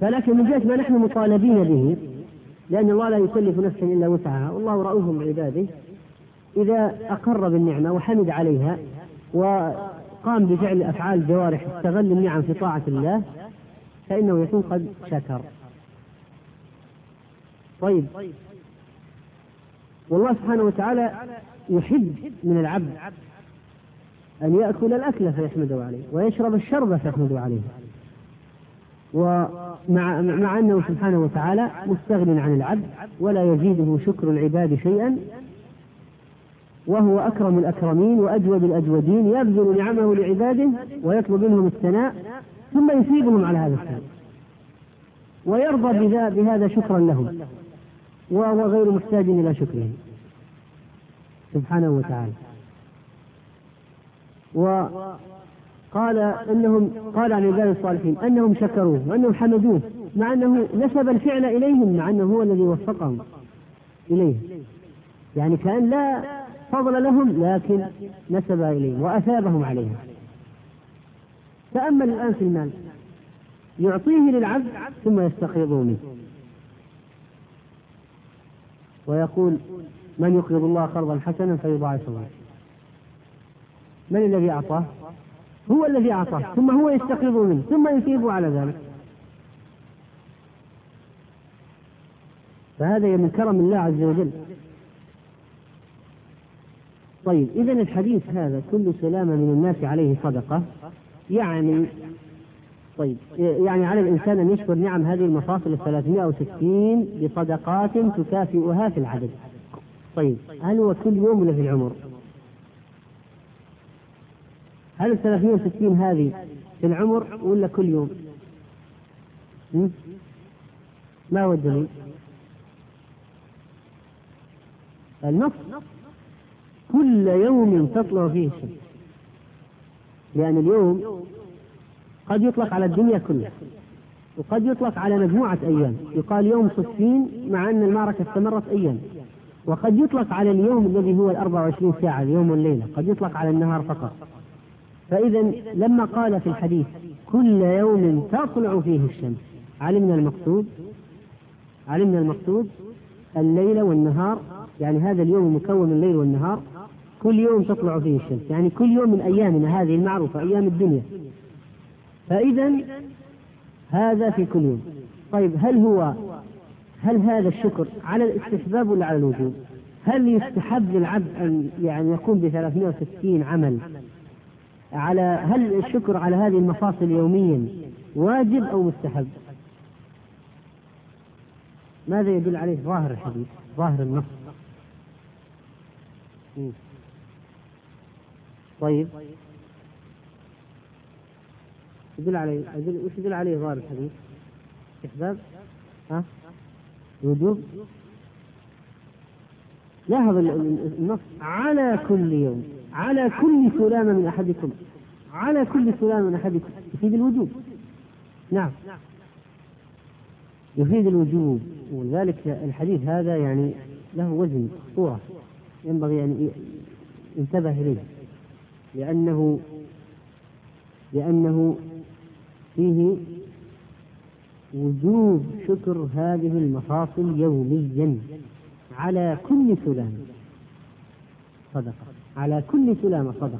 فلكن من جهة ما نحن مطالبين به لأن الله لا يكلف نفسا إلا وسعها والله رؤوف بعباده. إذا أقر بالنعمة وحمد عليها وقام بفعل أفعال الجوارح استغل النعم في طاعة الله فإنه يكون قد شكر. طيب. والله سبحانه وتعالى يحب من العبد أن يأكل الأكل فيحمده عليه ويشرب الشرب فيحمده عليه. ومع مع أنه سبحانه وتعالى مستغن عن العبد ولا يزيده شكر العباد شيئا وهو أكرم الأكرمين وأجود الأجودين يبذل نعمه لعباده ويطلب منهم الثناء ثم يثيبهم على هذا الثناء. ويرضى بهذا شكرا لهم. وهو غير محتاج إلى شكرهم سبحانه وتعالى. وقال إنهم قال عن عباد الصالحين إنهم شكروه وإنهم حمدوه مع أنه نسب الفعل إليهم مع أنه هو الذي وفقهم إليه. يعني كأن لا فضل لهم لكن نسب إليهم وأثابهم عليها تامل الآن في المال يعطيه للعبد ثم يستقرضه منه. ويقول من يقرض الله قرضا حسنا فيضاعفه من الذي أعطاه؟ هو الذي أعطاه ثم هو يستقرض منه ثم يثيب على ذلك. فهذا من كرم الله عز وجل. طيب إذا الحديث هذا كل سلامة من الناس عليه صدقة يعني طيب يعني على الإنسان أن يشكر نعم هذه المفاصل ال 360 بصدقات تكافئها في العدد طيب هل هو كل يوم ولا في العمر؟ هل ال 360 هذه في العمر ولا كل يوم؟ ما هو الدليل؟ النص كل يوم تطلع فيه الشمس لأن اليوم قد يطلق على الدنيا كلها وقد يطلق على مجموعة أيام. يقال يوم صفين مع أن المعركة استمرت أيام. وقد يطلق على اليوم الذي هو ال 24 ساعة اليوم والليلة. قد يطلق على النهار فقط. فإذا لما قال في الحديث كل يوم تطلع فيه الشمس علمنا المقصود؟ علمنا المقصود الليل والنهار يعني هذا اليوم مكون من الليل والنهار كل يوم تطلع فيه الشمس. يعني كل يوم من أيامنا هذه المعروفة أيام الدنيا. فإذا هذا في كل يوم. طيب هل هو هل هذا الشكر على الاستحباب ولا على الوجوب؟ هل يستحب للعبد أن يعني يقوم ب 360 عمل؟ على هل الشكر على هذه المفاصل يوميا واجب أو مستحب؟ ماذا يدل عليه ظاهر الحديث ظاهر النص؟ طيب يدل عليه وش يدل عليه ظاهر الحديث؟ استحباب؟ ها؟ وجوب؟ لاحظ النص على كل يوم على كل سلامة من أحدكم على كل سلامة من أحدكم يفيد الوجوب نعم يفيد الوجوب ولذلك الحديث هذا يعني له وزن صورة ينبغي أن ينتبه إليه لأنه لأنه فيه وجوب شكر هذه المفاصل يوميا على كل سلامة صدقة. على كل سلامة صدقة.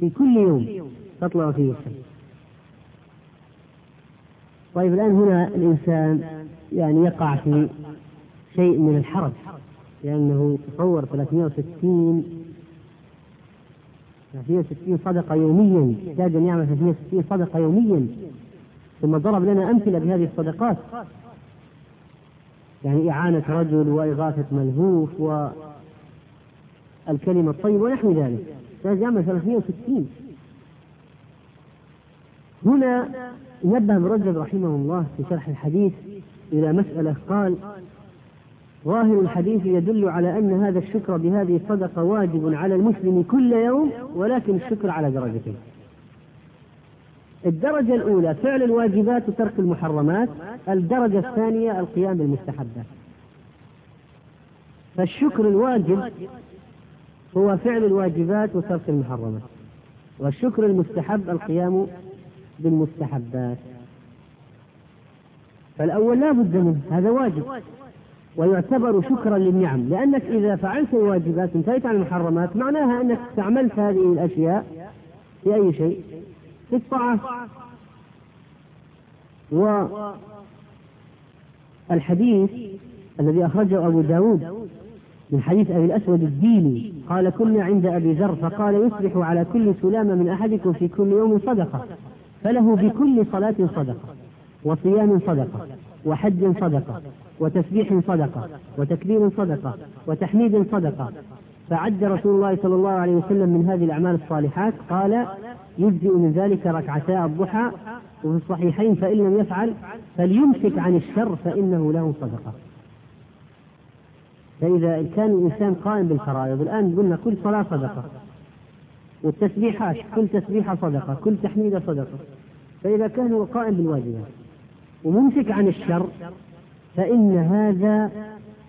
في كل يوم تطلع فيه الشمس طيب الآن هنا الإنسان يعني يقع في شيء من الحرج لأنه تصور 360 360 صدقة يوميا يحتاج أن يعمل 360 صدقة يوميا. ثم ضرب لنا أمثلة بهذه الصدقات. يعني إعانة رجل وإغاثة ملهوف والكلمة الطيبة ونحو ذلك. يحتاج يعمل 360 هنا نبه ابن رجب رحمه الله في شرح الحديث إلى مسألة قال ظاهر الحديث يدل على أن هذا الشكر بهذه الصدقة واجب على المسلم كل يوم ولكن الشكر على درجتين الدرجة الأولى فعل الواجبات وترك المحرمات. الدرجة الثانية القيام بالمستحبات. فالشكر الواجب هو فعل الواجبات وترك المحرمات. والشكر المستحب القيام بالمستحبات. فالأول لا بد منه هذا واجب. ويعتبر شكرا للنعم لأنك إذا فعلت الواجبات انتهيت عن المحرمات معناها أنك استعملت هذه الأشياء في أي شيء؟ في الطاعة والحديث الذي أخرجه أبو داود من حديث أبي الأسود الديني قال كنا عند أبي ذر فقال يصبح على كل سلامة من أحدكم في كل يوم صدقة فله بكل صلاة صدقة وصيام صدقة وحج صدقة وتسبيح صدقة وتكبير صدقة وتحميد صدقة. فعد رسول الله صلى الله عليه وسلم من هذه الأعمال الصالحات قال يجزئ من ذلك ركعتا الضحى وفي الصحيحين فإن لم يفعل فليمسك عن الشر فإنه له صدقة. فإذا كان الإنسان قائم بالفرائض الآن قلنا كل صلاة صدقة والتسبيحات كل تسبيحة صدقة كل تحميدة صدقة. فإذا كان هو قائم بالواجبات وممسك عن الشر فإن هذا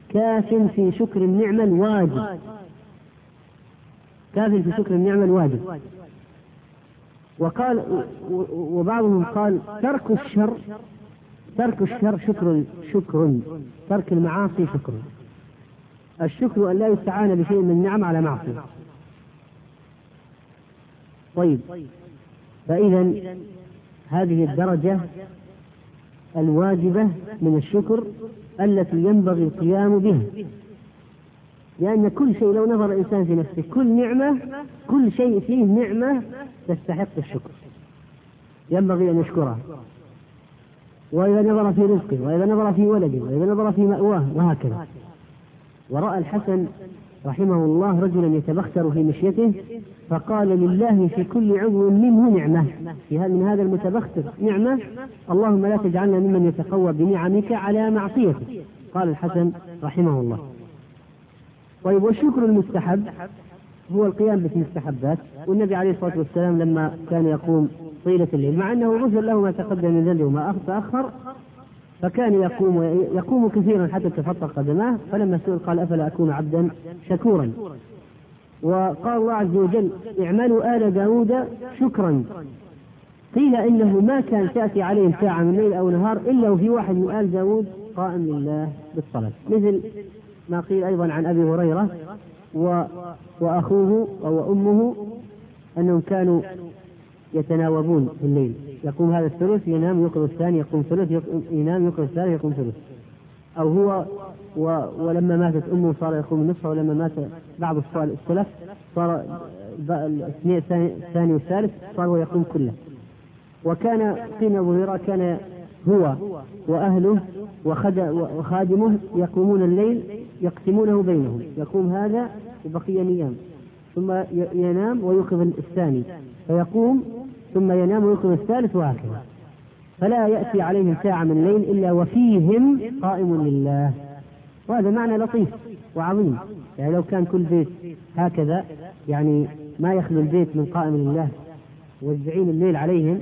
كاف في شكر النعمة الواجب. كاف في شكر النعمة الواجب. وقال وبعضهم قال ترك الشر ترك الشر شكر شكر ترك المعاصي شكر. الشكر أن لا يستعان بشيء من النعم على معصية. طيب. فإذا هذه الدرجة الواجبة من الشكر التي ينبغي القيام بها. لأن كل شيء لو نظر الإنسان في نفسه كل نعمة كل شيء فيه نعمة تستحق الشكر. ينبغي أن يشكره وإذا نظر في رزقه وإذا نظر في ولده وإذا نظر في مأواه وهكذا. ورأى الحسن رحمه الله رجلا يتبختر في مشيته فقال لله في كل عضو منه نعمة. في من هذا المتبختر نعمة اللهم لا تجعلنا ممن يتقوى بنعمك على معصيتك قال الحسن رحمه الله. طيب والشكر المستحب هو القيام بالمستحبات. والنبي عليه الصلاة والسلام لما كان يقوم طيلة الليل مع أنه غفر له ما تقدم من ذنبه وما تأخر فكان يقوم يقوم كثيرا حتى تفطر قدماه فلما سئل قال أفلا أكون عبدا شكورا؟ وقال الله عز وجل اعملوا آل داود شكرا. قيل إنه ما كان تأتي عليهم ساعة من ليل أو نهار إلا وفي واحد من آل داود قائم لله بالصلاة. مثل ما قيل أيضا عن أبي هريرة و وأخوه أو أمه أنهم كانوا يتناوبون في الليل. يقوم هذا الثلث ينام يقرأ الثاني يقوم ثلث ينام يقرأ الثالث يقوم ثلث. أو هو و ولما ماتت أمه صار يقوم النصف ولما مات بعض السلف صار الثاني والثالث صار هو يقوم كله. وكان قيل أبو هريرة كان هو وأهله وخادمه يقومون الليل يقسمونه بينهم. يقوم هذا وبقي نيام ثم ينام ويوقظ الثاني. فيقوم ثم ينام ويكون الثالث وهكذا. فلا يأتي عليهم ساعة من الليل إلا وفيهم قائم لله. وهذا معنى لطيف وعظيم. يعني لو كان كل بيت هكذا يعني ما يخلو البيت من قائم لله موزعين الليل عليهم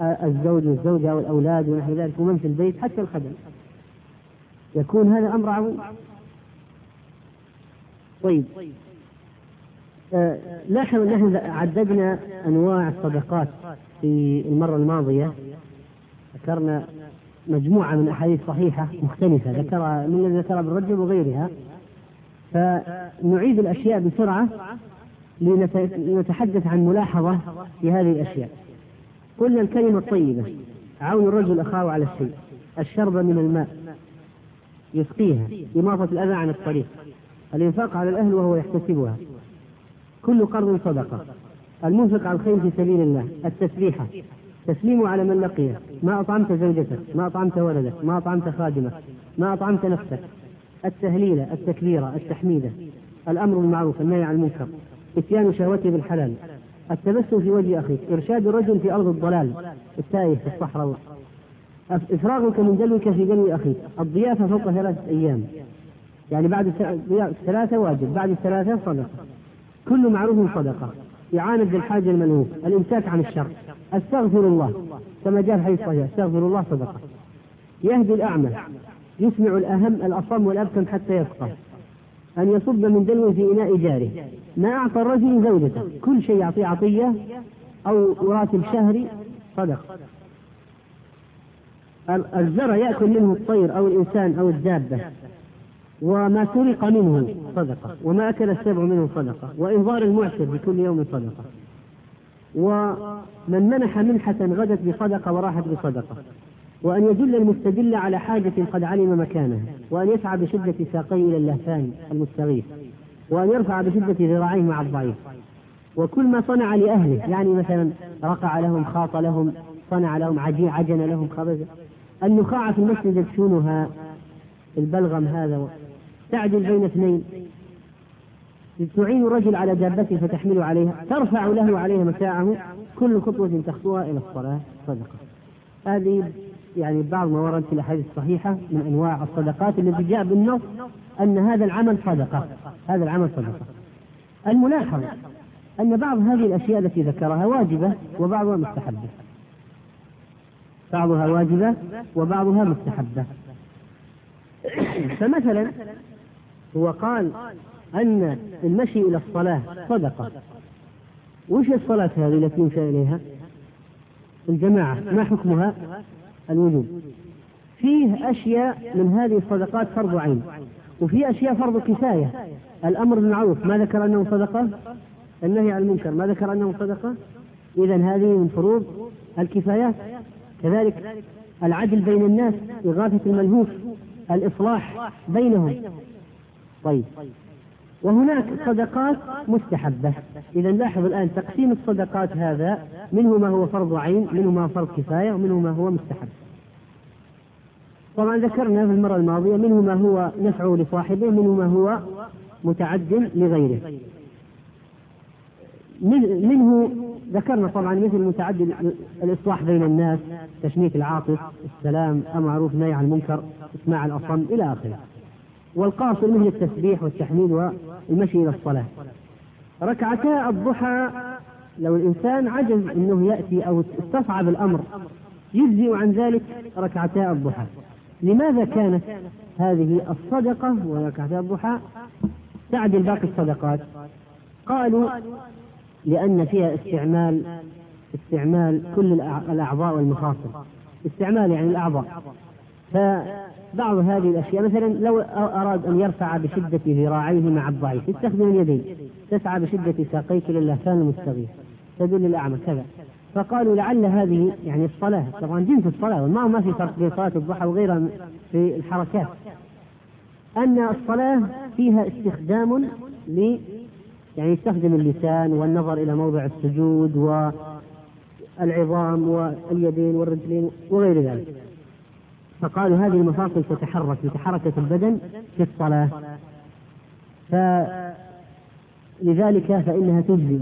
الزوج والزوجة والأولاد ونحو ذلك ومن في البيت حتى الخدم. يكون هذا أمر عظيم. طيب. لاحظ نحن عددنا أنواع الصدقات في المرة الماضية. ذكرنا مجموعة من أحاديث صحيحة مختلفة. ذكرها من الذي ذكرها ابن رجب وغيرها. فنعيد الأشياء بسرعة لنتحدث عن ملاحظة في هذه الأشياء. قلنا الكلمة الطيبة عون الرجل أخاه على الشيء الشرب من الماء يسقيها إماطة الأذى عن الطريق الإنفاق على الأهل وهو يحتسبها. كل قرض صدقة. المنفق على الخير في سبيل الله. التسبيحة تسليم على من لقيه. ما أطعمت زوجتك ما أطعمت ولدك ما أطعمت خادمك ما أطعمت نفسك. التهليلة التكبيرة التحميدة الأمر بالمعروف النهي عن المنكر. إتيان شهوته بالحلال. التبسم في وجه أخيك. إرشاد الرجل في أرض الضلال. التائه في الصحراء. إفراغك من دلوك في دلو أخيك. الضيافة فوق ثلاثة أيام. يعني بعد ثلاثة واجب بعد الثلاثة صدقة. كل معروف صدقة. إعانة ذي الحاجة الملهوف الإمساك عن الشر. أستغفر الله كما جاء في حديث صحيح أستغفر الله صدقة. يهدي الأعمى يسمع الأهم الأصم والأبكم حتى يفقه. أن يصب من دلو في إناء جاره. ما أعطى الرجل زوجته. كل شيء يعطيه عطية أو راتب شهري صدقة. الزرع يأكل منه الطير أو الإنسان أو الدابة. وما سرق منه. صدقة وما أكل السبع منه صدقة وإنظار المعسر بكل يوم صدقة. ومن منح منحة غدت بصدقة وراحت بصدقة. وأن يدل المستدل على حاجة قد علم مكانها. وأن يسعى بشدة ساقيه إلى اللهفان المستغيث. وأن يرفع بشدة ذراعيه مع الضعيف. وكل ما صنع لأهله يعني مثلا رقع لهم خاط لهم صنع لهم عجين عجن لهم خبز النخاع في المسجد يكشونها البلغم هذا تعدل بين اثنين. تعين الرجل على دابته فتحمل عليها ترفع له عليها متاعه كل خطوة تخطوها إلى الصلاة صدقة. هذه يعني بعض ما ورد في الأحاديث الصحيحة من أنواع الصدقات التي جاء بالنص أن هذا العمل صدقة. هذا العمل صدقة. الملاحظ أن بعض هذه الأشياء التي ذكرها واجبة وبعضها مستحبة. بعضها واجبة وبعضها مستحبة. فمثلا هو قال أن المشي إلى الصلاة صدقة. وش الصلاة هذه التي يمشى إليها؟ الجماعة ما حكمها؟ الوجوب. فيه أشياء من هذه الصدقات فرض عين وفي أشياء فرض كفاية. الأمر بالمعروف ما ذكر أنه صدقة؟ النهي عن المنكر ما ذكر أنه صدقة؟ إذا هذه من فروض الكفايات كذلك العدل بين الناس إغاثة الملهوف الإصلاح بينهم. طيب. وهناك صدقات مستحبة. إذا لاحظ الآن تقسيم الصدقات هذا منه ما هو فرض عين منه ما فرض كفاية ومنه ما هو مستحب. طبعا ذكرنا في المرة الماضية منه ما هو نفعه لصاحبه منه ما هو متعد لغيره. منه ذكرنا طبعا مثل متعدد الإصلاح بين الناس تشميت العاطف السلام المعروف نهي عن المنكر إسماع الأصم إلى آخره. والقاصر مثل التسبيح والتحميد والمشي إلى الصلاة. ركعتا الضحى لو الإنسان عجز أنه يأتي أو استصعب الأمر يجزئ عن ذلك ركعتا الضحى. لماذا كانت هذه الصدقة وركعتا الضحى؟ تعدل باقي الصدقات. قالوا لأن فيها استعمال استعمال كل الأعضاء والمفاصل استعمال يعني الأعضاء. فبعض هذه الأشياء مثلا لو أراد أن يرفع بشدة ذراعيه مع الضعيف يستخدم اليدين تسعى بشدة ساقيك للهفان المستغيث تدل الأعمى كذا. فقالوا لعل هذه يعني الصلاة طبعا جنس الصلاة ما ما في فرق بين صلاة الضحى وغيرها في الحركات. أن الصلاة فيها استخدام ل يعني يستخدم اللسان والنظر إلى موضع السجود والعظام واليدين والرجلين وغير ذلك. فقالوا هذه المفاصل تتحرك بحركة البدن في الصلاة. فلذلك فإنها تجزي.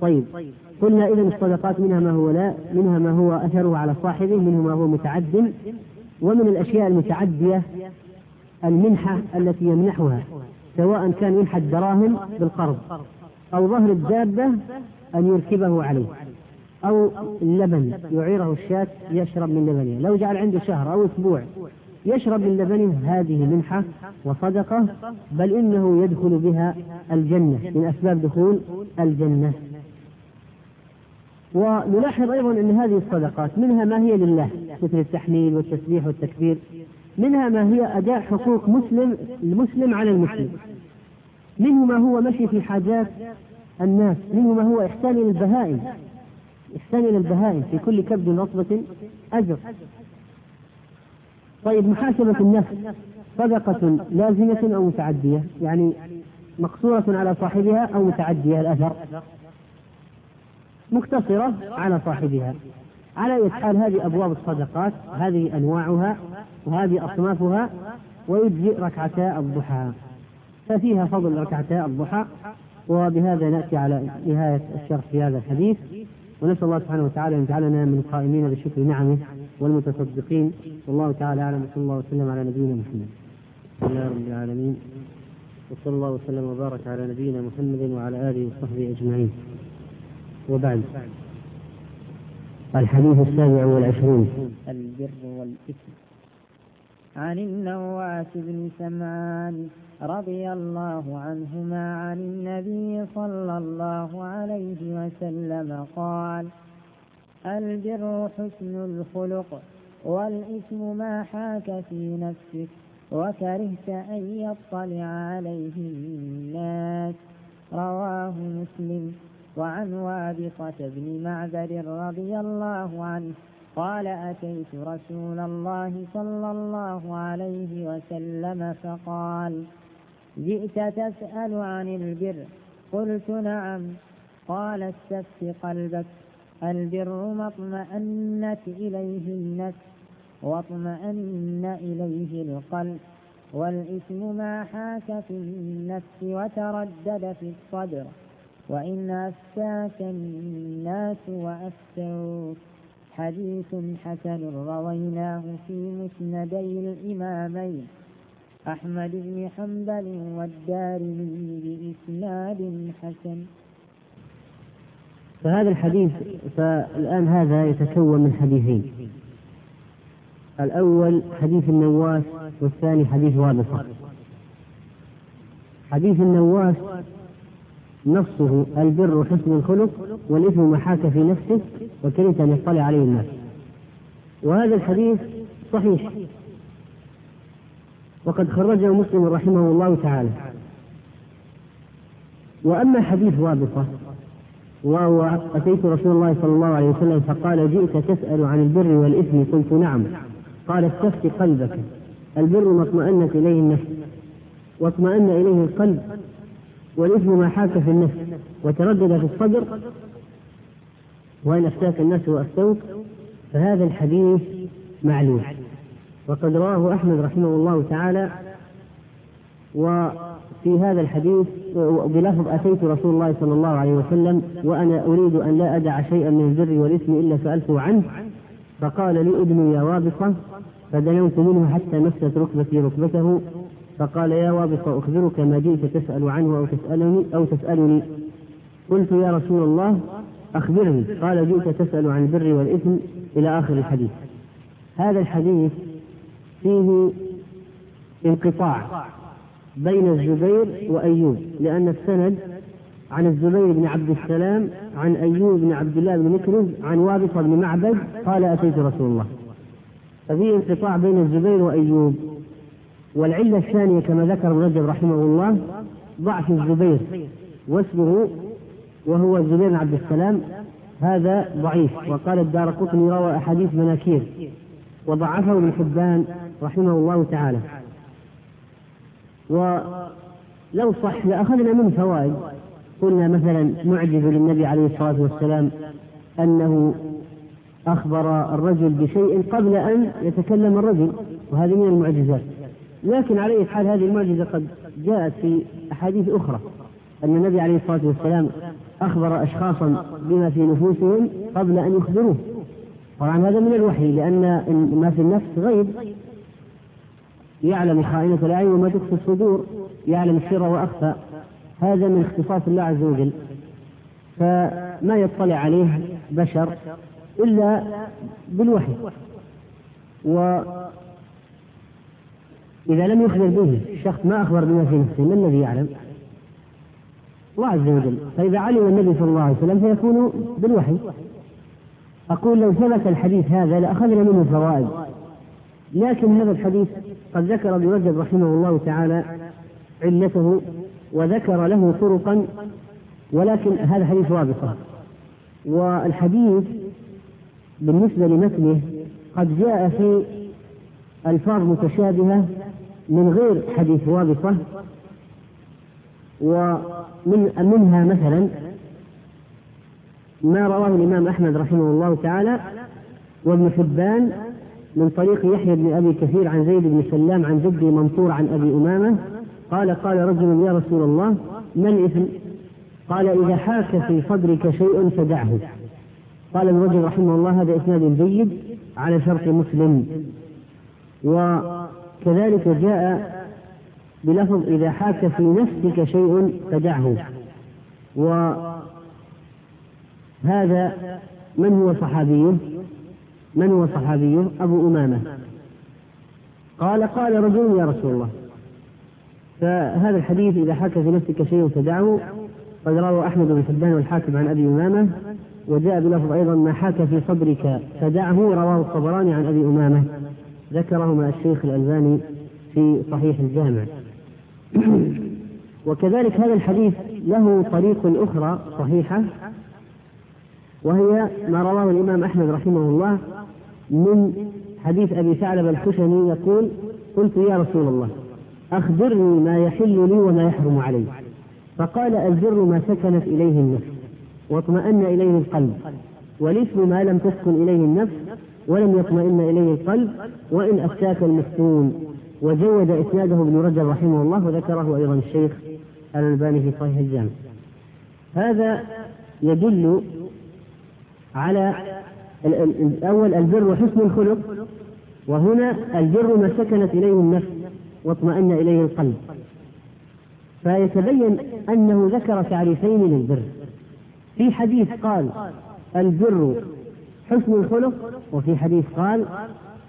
طيب. قلنا إذا الصدقات منها ما هو لا منها ما هو أثره على صاحبه منه ما هو متعد. ومن الأشياء المتعدية المنحة التي يمنحها سواء كان ينحت دراهم بالقرض أو ظهر الدابة أن يركبه عليه. أو اللبن يعيره الشاة يشرب من لبنه. لو جعل عنده شهر أو أسبوع يشرب من لبنه هذه منحة وصدقة بل إنه يدخل بها الجنة من أسباب دخول الجنة. ونلاحظ أيضا أن هذه الصدقات منها ما هي لله مثل التحميل والتسبيح والتكبير منها ما هي أداء حقوق مسلم المسلم على المسلم. منه ما هو مشي في حاجات الناس منه ما هو إحسان البهائم إحسان إلى البهائم في كل كبد رطبة أجر. طيب محاسبة النفس صدقة لازمة أو متعدية؟ يعني مقصورة على صاحبها أو متعدية الأثر مقتصرة على صاحبها. على أي حال هذه أبواب الصدقات هذه أنواعها وهذه أصنافها ويجزئ ركعتا الضحى. ففيها فضل ركعتا الضحى وبهذا نأتي على نهاية الشرح في هذا الحديث. ونسأل الله سبحانه وتعالى أن يجعلنا من القائمين بشكر نعمه والمتصدقين. والله تعالى أعلم. وصلى الله وسلم على نبينا محمد. الحمد لله رب العالمين. وصلى الله وسلم وبارك على نبينا محمد وعلى آله وصحبه أجمعين. وبعد. الحديث السابع والعشرون. البر والإثم. عن النواس بن سمعان رضي الله عنهما عن النبي صلى الله عليه وسلم قال البر حسن الخلق والإثم ما حاك في نفسك وكرهت أن يطلع عليه الناس. رواه مسلم وعن وابصة بن معبد رضي الله عنه قال أتيت رسول الله صلى الله عليه وسلم فقال جئت تسأل عن البر؟ قلت نعم. قال استفت قلبك. البر ما اطمأنت إليه النفس واطمأن إليه القلب. والإثم ما حاك في النفس وتردد في الصدر. وإن أفتاك الناس وأفتوك. حديث حسن رويناه في مسندي الإمامين. أحمد بن حنبل والدارمي بإسناد حسن. فهذا الحديث فالآن هذا يتكون من حديثين. الأول حديث النواس والثاني حديث وابصة. حديث النواس نصه البر حسن الخلق والإثم محاك في نفسه وكرهت أن يطلع عليه الناس. وهذا الحديث صحيح. وقد خرجه مسلم رحمه الله تعالى. وأما حديث وابصة وهو أتيت رسول الله صلى الله عليه وسلم فقال جئت تسأل عن البر والإثم؟ قلت نعم. قال استفت قلبك. البر ما اطمأنت إليه النفس واطمأن إليه القلب والإثم ما حاك في النفس وتردد في الصدر وإن أفتاك الناس وأفتوك فهذا الحديث معلوم. وقد رواه أحمد رحمه الله تعالى وفي هذا الحديث بلفظ أتيت رسول الله صلى الله عليه وسلم وأنا أريد أن لا أدع شيئا من البر والإثم إلا سألته عنه فقال لي أدنوا يا وابصة فدنوت منه حتى مست ركبتي ركبته فقال يا وابصة أخبرك ما جئت تسأل عنه أو تسألني أو تسألني. قلت يا رسول الله أخبرني قال جئت تسأل عن البر والإثم إلى آخر الحديث. هذا الحديث فيه انقطاع بين الزبير وأيوب لأن السند عن الزبير بن عبد السلام عن أيوب بن عبد الله بن مكرز عن وابصة بن معبد قال أتيت رسول الله. ففي انقطاع بين الزبير وأيوب. والعلة الثانية كما ذكر ابن رجب رحمه الله ضعف الزبير واسمه وهو بن عبد السلام هذا ضعيف. وقال الدار قطني روى أحاديث مناكير. وضعفه ابن حبان رحمه الله تعالى. ولو صح لأخذنا منه فوائد. قلنا مثلا معجز للنبي عليه الصلاة والسلام أنه أخبر الرجل بشيء قبل أن يتكلم الرجل وهذه من المعجزات. لكن على حال هذه المعجزة قد جاءت في أحاديث أخرى. أن النبي عليه الصلاة والسلام أخبر أشخاصا بما في نفوسهم قبل أن يخبروه. طبعا هذا من الوحي لأن ما في النفس غيب. يعلم خائنة الأعين وما تخفي الصدور يعلم السر وأخفى. هذا من اختصاص الله عز وجل. فما يطلع عليه بشر إلا بالوحي. وإذا لم يخبر به الشخص ما أخبر بما في نفسه ما الذي يعلم؟ الله عز وجل. فإذا علم النبي صلى الله عليه وسلم فيكون بالوحي. أقول لو ثبت الحديث هذا لأخذنا منه فوائد. لكن هذا الحديث قد ذكر ابن رجب رحمه الله تعالى علته وذكر له طرقا ولكن هذا حديث رابطة والحديث بالنسبة لمثله قد جاء في ألفاظ متشابهة من غير حديث رابطة ومن منها مثلا ما رواه الإمام أحمد رحمه الله تعالى وابن حبان من طريق يحيى بن أبي كثير عن زيد بن سلام عن جدي منصور عن أبي أمامة قال قال رجل يا رسول الله ما الإثم؟ قال إذا حاك في صدرك شيء فدعه قال ابن رجل رحمه الله هذا إسناد جيد على شرط مسلم وكذلك جاء بلفظ إذا حاك في نفسك شيء فدعه. وهذا من هو صحابيه من هو صحابيه أبو أمامة. قال قال رجل يا رسول الله فهذا الحديث إذا حاك في نفسك شيء فدعه. قد روى أحمد بن حبان والحاكم عن أبي أمامة وجاء بلفظ أيضا ما حاك في صدرك فدعه رواه الطبراني عن أبي أمامة. ذكرهما الشيخ الألباني في صحيح الجامع. وكذلك هذا الحديث له طريق أخرى صحيحة وهي ما رواه الإمام أحمد رحمه الله من حديث أبي ثعلب الخشني يقول قلت يا رسول الله أخبرني ما يحل لي وما يحرم علي. فقال البر ما سكنت إليه النفس واطمأن إليه القلب والإثم ما لم تسكن إليه النفس ولم يطمئن إليه القلب وإن أفتاك المفتون. وجود إسناده ابن رجب رحمه الله وذكره أيضا الشيخ الألباني في صحيح الجامع. هذا يدل على الأول البر وحسن الخلق وهنا البر ما سكنت إليه النفس واطمأن إليه القلب. فيتبين أنه ذكر تعريفين للبر. في حديث قال البر حسن الخلق وفي حديث قال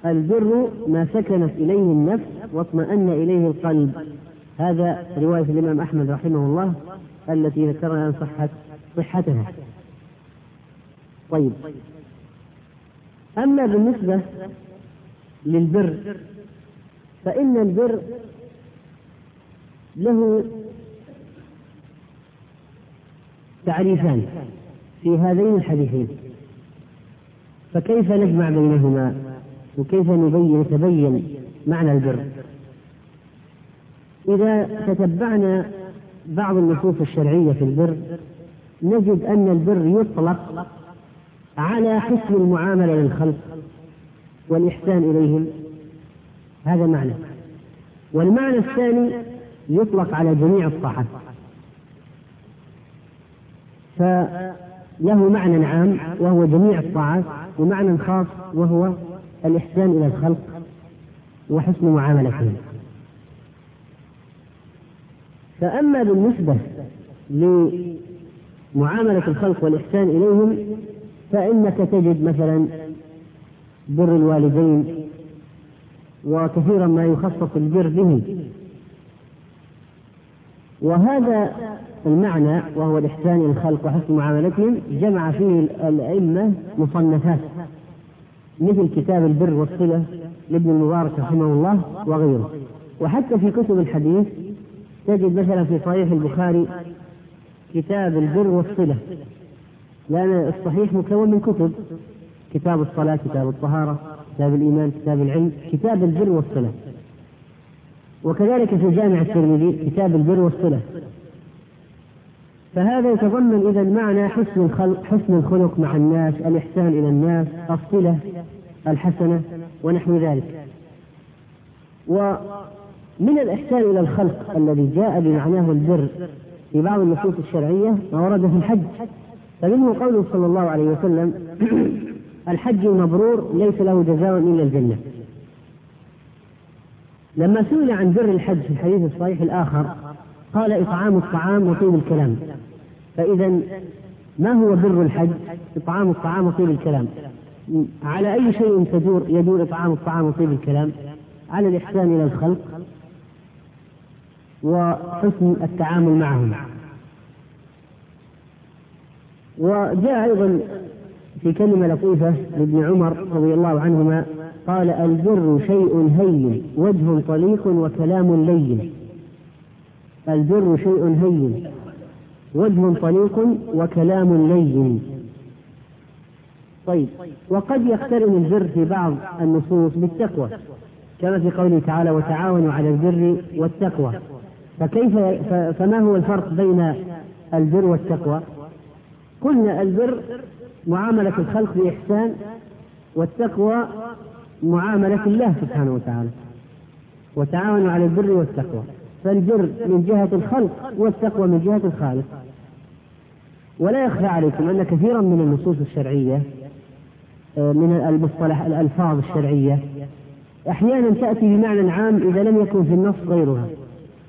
البر ما سكنت إليه النفس واطمأن إليه القلب. هذا رواية الإمام أحمد رحمه الله التي ذكرنا أن صحت صحتها. طيب. أما بالنسبة للبر فإن البر له تعريفان في هذين الحديثين. فكيف نجمع بينهما؟ وكيف نبين يتبين معنى البر؟ إذا تتبعنا بعض النصوص الشرعية في البر نجد أن البر يطلق على حسن المعاملة للخلق والإحسان إليهم. هذا معنى. والمعنى الثاني يطلق على جميع الطاعات فله معنى عام وهو جميع الطاعات ومعنى خاص وهو الإحسان إلى الخلق وحسن معاملتهم. فأما بالنسبة لمعاملة الخلق والإحسان إليهم فإنك تجد مثلا بر الوالدين وكثيرا ما يخصص البر به. وهذا المعنى وهو الإحسان إلى الخلق وحسن معاملتهم جمع فيه الأئمة مصنفات مثل كتاب البر والصلة لابن المبارك رحمه الله وغيره. وحتى في كتب الحديث تجد مثلا في صحيح البخاري كتاب البر والصلة. لأن الصحيح مكون من كتب. كتاب الصلاة كتاب الطهارة كتاب الإيمان كتاب العلم كتاب البر والصلة. وكذلك في جامع الترمذي كتاب البر والصلة. فهذا يتضمن إذا معنى حسن الخلق حسن الخلق مع الناس الإحسان إلى الناس الصلة الحسنة ونحو ذلك. ومن الإحسان إلى الخلق الذي جاء بمعناه البر في بعض النصوص الشرعية ما ورد في الحج فمنه قوله صلى الله عليه وسلم الحج المبرور ليس له جزاء إلا الجنة لما سئل عن بر الحج في الحديث الصحيح الآخر قال إطعام الطعام وطيب الكلام فإذا ما هو بر الحج؟ إطعام الطعام وطيب الكلام على أي شيء تدور يدور إطعام الطعام وطيب الكلام؟ على الإحسان إلى الخلق وحسن التعامل معهم. وجاء أيضا في كلمة لطيفة لابن عمر رضي الله عنهما قال البر شيء هين وجه طليق وكلام لين. البر شيء هين وجه طليق وكلام لين. طيب وقد يقترن البر في بعض النصوص بالتقوى كما في قوله تعالى وتعاونوا على البر والتقوى. فكيف فما هو الفرق بين البر والتقوى؟ قلنا البر معاملة الخلق بإحسان والتقوى معاملة الله سبحانه وتعالى وتعاونوا على البر والتقوى. فالبر من جهة الخلق والتقوى من جهة الخالق. ولا يخفى عليكم أن كثيرا من النصوص الشرعية آه، من المصطلح الألفاظ الشرعية أحيانا تأتي بمعنى عام إذا لم يكن في النص غيرها.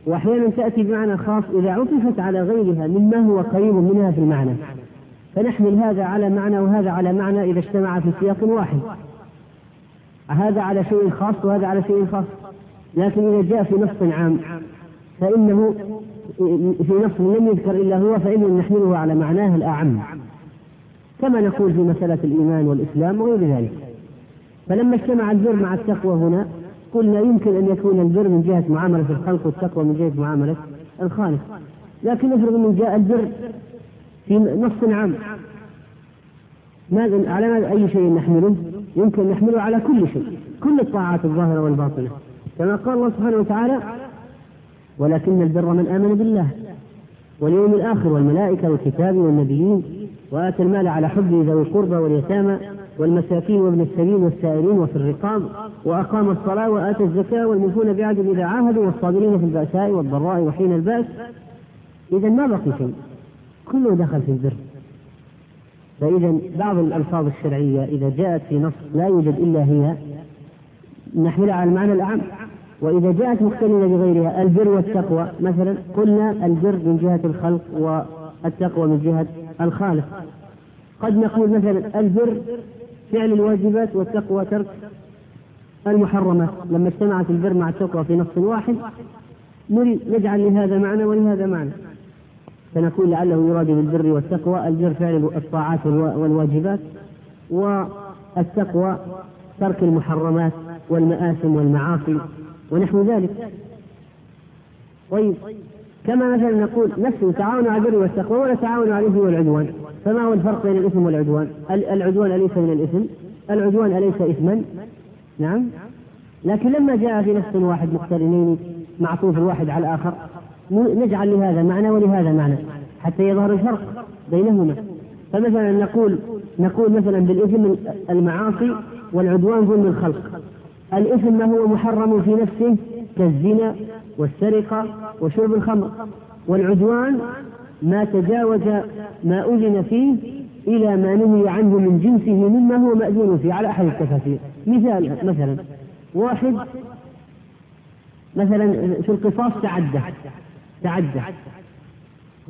وأحيانا تأتي بمعنى خاص إذا عطفت على غيرها مما هو قريب منها في المعنى. فنحمل هذا على معنى وهذا على معنى إذا اجتمع في سياق واحد. هذا على شيء خاص وهذا على شيء خاص. لكن إذا جاء في نص عام فإنه في نص لم يذكر إلا هو فإنه نحمله على معناه الأعم. كما نقول في مسألة الإيمان والإسلام وغير ذلك. فلما اجتمع البر مع التقوى هنا قلنا يمكن أن يكون البر من جهة معاملة الخلق والتقوى من جهة معاملة الخالق. لكن افرض أنه جاء البر في نص عام. ماذا على ماذا أي شيء نحمله؟ يمكن نحمله على كل شيء. كل الطاعات الظاهرة والباطنة. كما قال الله سبحانه وتعالى ولكن البر من آمن بالله واليوم الآخر والملائكة والكتاب والنبيين وآتى المال على حبه ذوي القربى واليتامى والمساكين وابن السبيل والسائلين وفي الرقاب وأقام الصلاة وآتى الزكاة والموفون بعهد إذا عاهدوا والصابرين في البأساء والضراء وحين البأس. إذا ما بقي شيء كله دخل في البر. فإذا بعض الألفاظ الشرعية إذا جاءت في نص لا يوجد إلا هي نحملها على المعنى الأعم. وإذا جاءت مختلفة بغيرها البر والتقوى. مثلا قلنا البر من جهة الخلق والتقوى من جهة الخالق. قد نقول مثلا البر فعل الواجبات والتقوى ترك المحرمات لما اجتمعت البر مع التقوى في نص واحد نجعل لهذا معنى ولهذا معنى. فنقول لعله يراد بالبر والتقوى البر فعل الطاعات والواجبات والتقوى ترك المحرمات والمآثم والمعاصي ونحو ذلك. طيب كما مثلا نقول نفسه تعاونوا على البر والتقوى ولا تعاونوا على والعدوان. فما هو الفرق بين الاثم والعدوان؟ العدوان أليس من الاثم؟ العدوان أليس إثما؟ نعم لكن لما جاء في نفس واحد مقترنين معطوف الواحد على الآخر نجعل لهذا معنى ولهذا معنى حتى يظهر الفرق بينهما فمثلا نقول نقول مثلا بالإثم المعاصي والعدوان ظلم الخلق الإثم ما هو محرم في نفسه كالزنا والسرقة وشرب الخمر والعدوان ما تجاوز ما أذن فيه إلى ما نهي عنه من جنسه مما هو مأذون فيه على أحد التفاسير. مثال مثلا واحد مثلا في القصاص تعدى تعدى.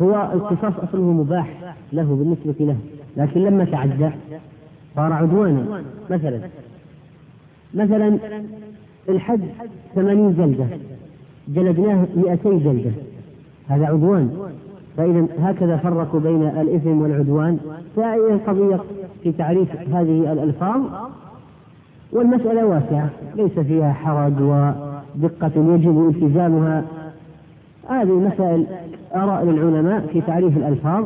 هو القصاص أصله مباح له بالنسبة له لكن لما تعدى صار عدوانا مثلا. مثلا الحد ثمانين جلدة جلدناه مئتي جلدة هذا عدوان. فإذا هكذا فرقوا بين الإثم والعدوان فهي القضية في تعريف هذه الألفاظ. والمسألة واسعة ليس فيها حرج ودقة يجب التزامها. هذه مسائل آراء للعلماء في تعريف الألفاظ.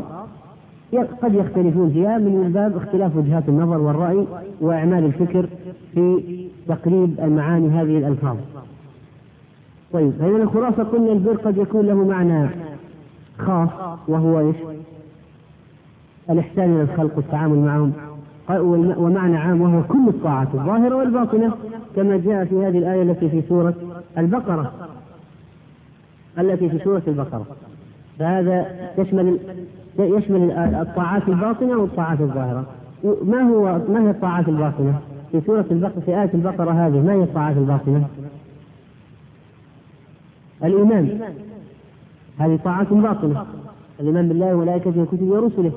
قد يختلفون فيها من باب اختلاف وجهات النظر والرأي وإعمال الفكر في تقريب المعاني هذه الألفاظ. طيب فإذا الخلاصة قلنا البر قد يكون له معنى. خاص وهو إيش؟ الإحسان إلى الخلق والتعامل معهم ومعنى عام وهو كل الطاعات الظاهرة والباطنة كما جاء في هذه الآية التي في سورة البقرة التي في سورة البقرة فهذا يشمل يشمل الطاعات الباطنة والطاعات الظاهرة ما هو ما هي الطاعات الباطنة؟ في سورة البقرة في آية البقرة هذه ما هي الطاعات الباطنة؟ الإيمان هذه طاعات باطنة الإيمان بالله وملائكته وكتبه ورسله.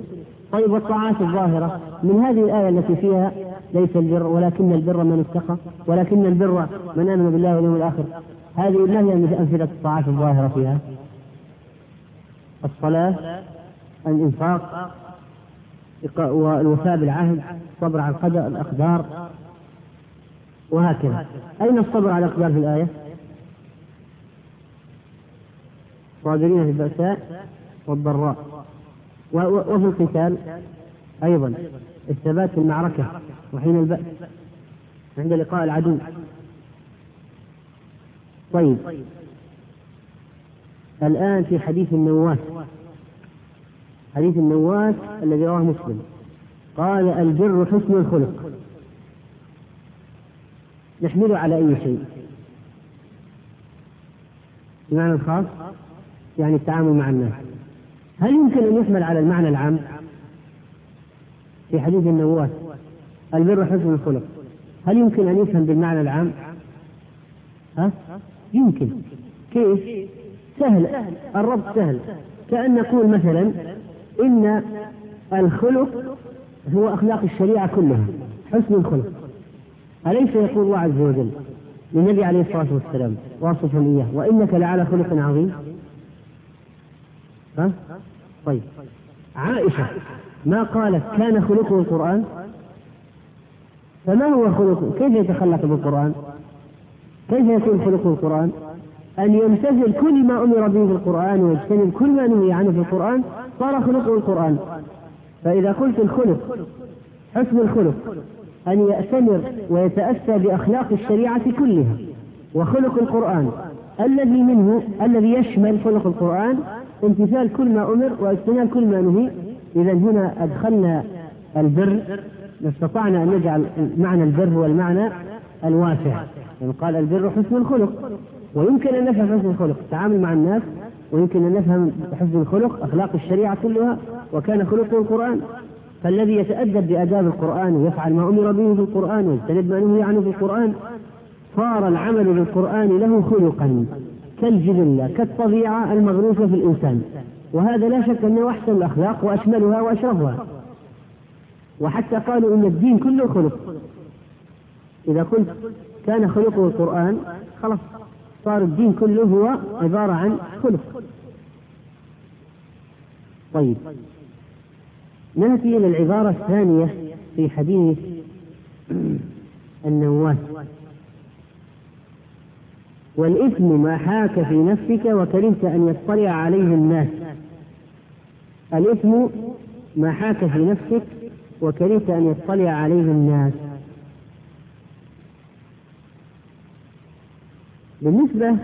طيب والطاعات الظاهرة. من هذه الآية التي فيها ليس البر ولكن البر من اتقى ولكن البر من آمن بالله واليوم الآخر. هذه ما هي أمثلة الطاعات الظاهرة فيها؟ الصلاة الإنفاق والوفاء بالعهد الصبر على القدر الأقدار وهكذا. أين الصبر على الأقدار في الآية؟ صابرين في البأساء والضراء. وفي القتال أيضا الثبات في المعركة وحين البأس عند لقاء العدو. طيب. الآن في حديث النواس. حديث النواس الذي رواه مسلم. قال البر حسن الخلق. نحمله على أي شيء؟ بمعنى الخاص يعني التعامل مع الناس. هل يمكن أن يحمل على المعنى العام؟ في حديث النواس البر حسن الخلق. هل يمكن أن يفهم بالمعنى العام؟ ها؟ يمكن. كيف؟ سهل. الربط سهل. كأن نقول مثلا إن الخلق هو أخلاق الشريعة كلها حسن الخلق. أليس يقول الله عز وجل للنبي عليه الصلاة والسلام واصفا إياه وإنك لعلى خلق عظيم. ها؟ طيب. عائشة ما قالت كان خلقه القرآن؟ فما هو خلقه؟ كيف يتخلق بالقرآن؟ كيف يكون خلقه القرآن؟ أن يمتثل كل ما أمر به في القرآن ويجتنب كل ما نهي عنه في القرآن صار خلقه القرآن. فإذا قلت الخلق حسن الخلق أن يأتمر ويتأسى بأخلاق الشريعة كلها وخلق القرآن الذي منه الذي يشمل خلق القرآن امتثال كل ما أمر واجتناب كل ما نهي. إذا هنا أدخلنا البر استطعنا أن نجعل معنى البر والمعنى الواسع. يعني قال البر حسن الخلق. ويمكن أن نفهم حسن الخلق التعامل مع الناس ويمكن أن نفهم حسن الخلق أخلاق الشريعة كلها وكان خلقه القرآن. فالذي يتأدب بآداب القرآن ويفعل ما أمر به في القرآن ويجتنب ما نهي عنه في القرآن صار العمل بالقرآن له خلقا. كالجبلة كالطبيعة المغروسة في الإنسان. وهذا لا شك أنه أحسن الأخلاق وأشملها وأشرفها. وحتى قالوا إن الدين كله خلق. إذا قلت كان خلقه القرآن خلاص صار الدين كله هو عبارة عن خلق. طيب. نأتي إلى العبارة الثانية في حديث النواس. والإثم ما حاك في نفسك وكرهت أن يطلع عليه الناس. الإثم ما حاك في نفسك وكرهت أن يطلع عليه الناس. بالنسبة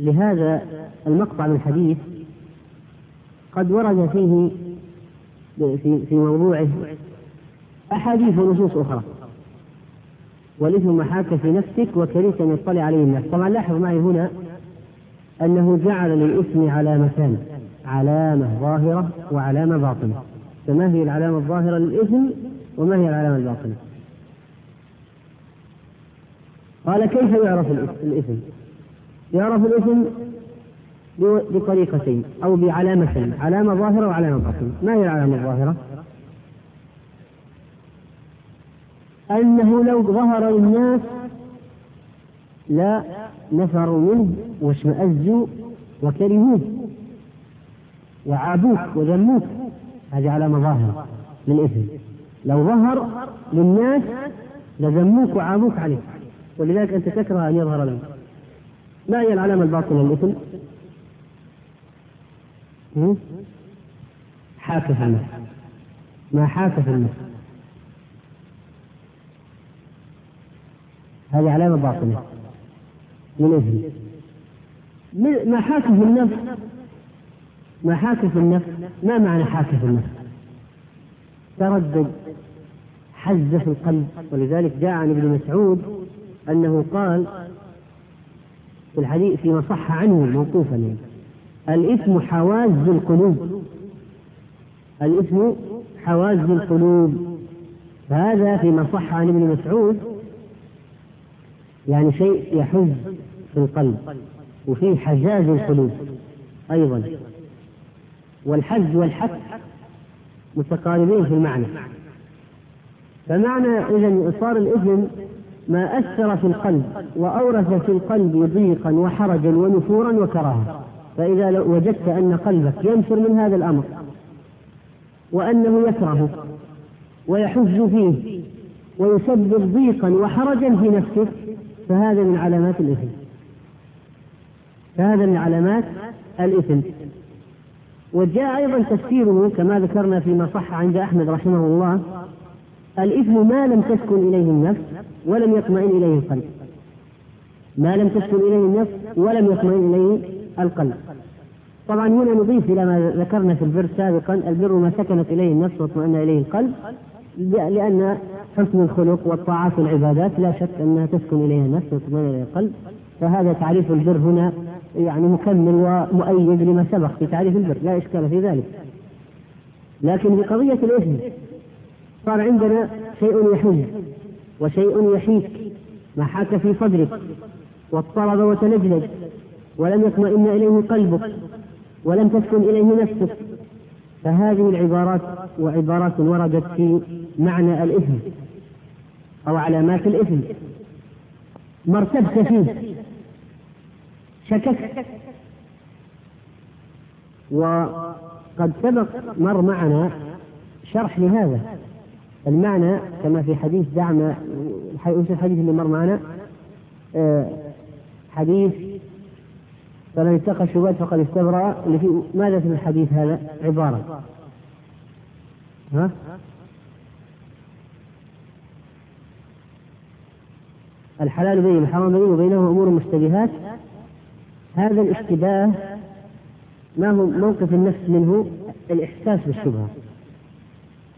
لهذا المقطع من الحديث قد ورد فيه في موضوعه أحاديث ونصوص أخرى. والإثم ما حاك في نفسك وكرهت أن يطلع عليه الناس. طبعا لاحظ معي هنا أنه جعل للإثم علامتان علامة ظاهرة وعلامة باطنة. فما هي العلامة الظاهرة للإثم وما هي العلامة الباطنة؟ قال كيف يعرف الإثم. يعرف الإثم بطريقتين أو بعلامتين علامة ظاهرة وعلامة باطنة. ما هي العلامة الظاهرة؟ أنه لو ظهر للناس لا نفروا منه واشمأزوا وكرهوه وعابوك وذموك. هذه علامة ظاهرة للإثم لو ظهر للناس لذموك وعابوك عليه. ولذلك أنت تكره أن يظهر لهم. ما هي العلامة الباطنة للإثم؟ حاك في النفس ما حاك في النفس هذه علامة باطنة من إثم ما حاك في النفس؟ ما حاك في النفس؟ ما معنى حاك في النفس؟ تردد حز في القلب. ولذلك جاء عن ابن مسعود أنه قال في الحديث فيما صح عنه موقوفا الإثم حواز القلوب. الإثم حواز القلوب. فهذا فيما صح عن ابن مسعود يعني شيء يحز في القلب وفيه حجاز القلوب أيضا. والحج والحث متقاربين في المعنى. فمعنى إذا صار الإثم ما أثر في القلب وأورث في القلب ضيقا وحرجا ونفورا وكراهة فإذا وجدت أن قلبك ينفر من هذا الأمر وأنه يكرهه ويحز فيه ويسبب ضيقا وحرجا في نفسك فهذا من علامات الإثم. فهذا من علامات الإثم. وجاء أيضا تفسيره كما ذكرنا فيما صح عند أحمد رحمه الله الإثم ما لم تسكن إليه النفس ولم يطمئن إليه القلب. ما لم تسكن إليه النفس ولم يطمئن إليه القلب. طبعا هنا نضيف إلى ما ذكرنا في البر سابقا البر ما سكنت إليه النفس واطمأن إليه القلب. لأن حسن الخلق والطاعات والعبادات لا شك أنها تسكن إليها النفس وتطمئن إليها القلب فهذا تعريف البر هنا يعني مكمل ومؤيد لما سبق في تعريف البر لا إشكال في ذلك. لكن في قضية الإثم صار عندنا شيء يحز وشيء يحيك ما حاك في صدرك واضطرب وتلجلج ولم يطمئن إليه قلبك ولم تسكن إليه نفسك. فهذه العبارات وعبارات وردت في معنى الإثم أو علامات الإثم. ما ارتبت فيه. شككت. وقد سبق مر معنا شرح لهذا. المعنى كما في حديث دعم الحديث اللي مر معنا؟ آه، حديث فلن اتقى الشبهات فقد استبرأ. ماذا في الحديث هذا؟ عبارة. ها؟ الحلال بين الحرام بين وبينهما أمور مشتبهات. هذا الاشتباه ما هو موقف النفس منه؟ الإحساس بالشبهة.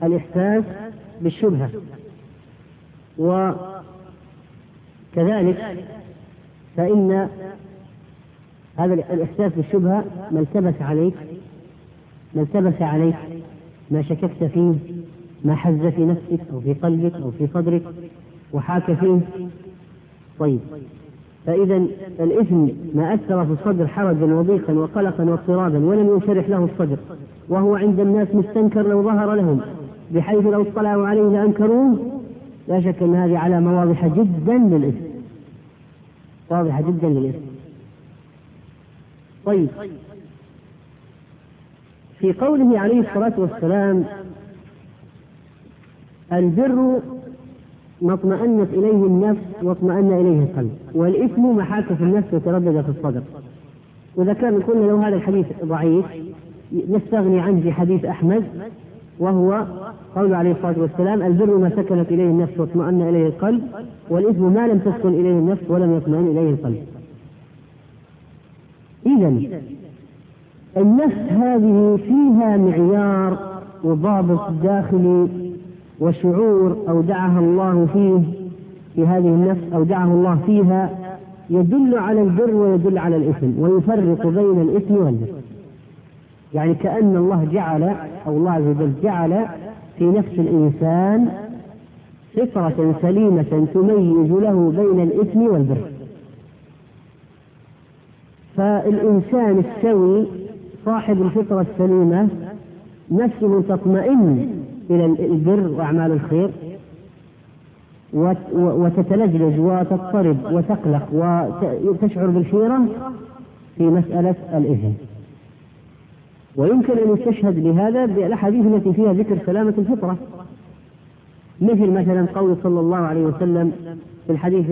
الإحساس بالشبهة. وكذلك فإن هذا الإحساس بالشبهة ما التبس عليك؟ ما التبس عليك؟ ما شككت فيه؟ ما حز في نفسك أو في قلبك أو في صدرك؟ وحاك فيه؟ طيب. فإذا الإثم ما أثر في الصدر حرجا وضيقا وقلقا واضطرابا ولم ينشرح له الصدر وهو عند الناس مستنكر لو ظهر لهم بحيث لو اطلعوا عليه لأنكروه لا شك أن هذه علامة واضحة جدا للإثم. واضحة جدا للإثم. طيب. في قوله عليه الصلاة والسلام البر ما اطمأنت إليه النفس واطمأن إليه القلب والإثم ما حاك في النفس وتردد في الصدر. وإذا كان قلنا لو هذا الحديث ضعيف نستغني عنه في حديث أحمد وهو قول عليه الصلاة والسلام البر ما سكنت إليه النفس واطمأن إليه القلب والإثم ما لم تسكن إليه النفس ولم يطمئن إليه القلب. إذا النفس هذه فيها معيار وضابط داخلي وشعور أودعها الله فيه في هذه النفس أودعه الله فيها يدل على البر ويدل على الإثم ويفرق بين الإثم والبر يعني كأن الله جعل أو الله عز وجل جعل في نفس الإنسان فطرة سليمة تميز له بين الإثم والبر. فالإنسان السوي صاحب الفطرة السليمة نفسه تطمئن إلى البر وأعمال الخير وتتلجلج وتضطرب وتقلق وتشعر بالحيرة في مسألة الإثم ويمكن أن يستشهد لهذا بالأحاديث التي فيها ذكر سلامة الفطرة. مثل مثلا قول صلى الله عليه وسلم في الحديث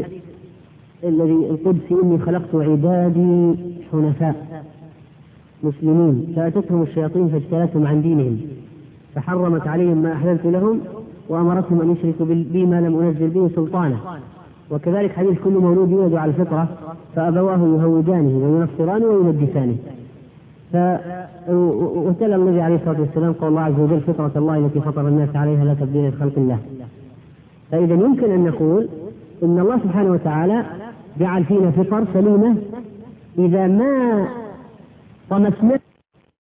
الذي القدسي إني خلقت عبادي حنفاء مسلمين. فأتتهم الشياطين فاجتالتهم عن دينهم فحرمت عليهم ما أحللت لهم وأمرتهم أن يشركوا بي ما لم أنزل به سلطانا. وكذلك حديث كل مولود يولد على الفطرة فأبواه يهودانه وينصرانه ويمجسانه ف وتلا النبي عليه الصلاة والسلام قول الله عز وجل فطرة الله التي فطر الناس عليها لا تبديل لخلق الله. فإذا يمكن أن نقول إن الله سبحانه وتعالى جعل فينا فطر سليمة. إذا ما طمسنا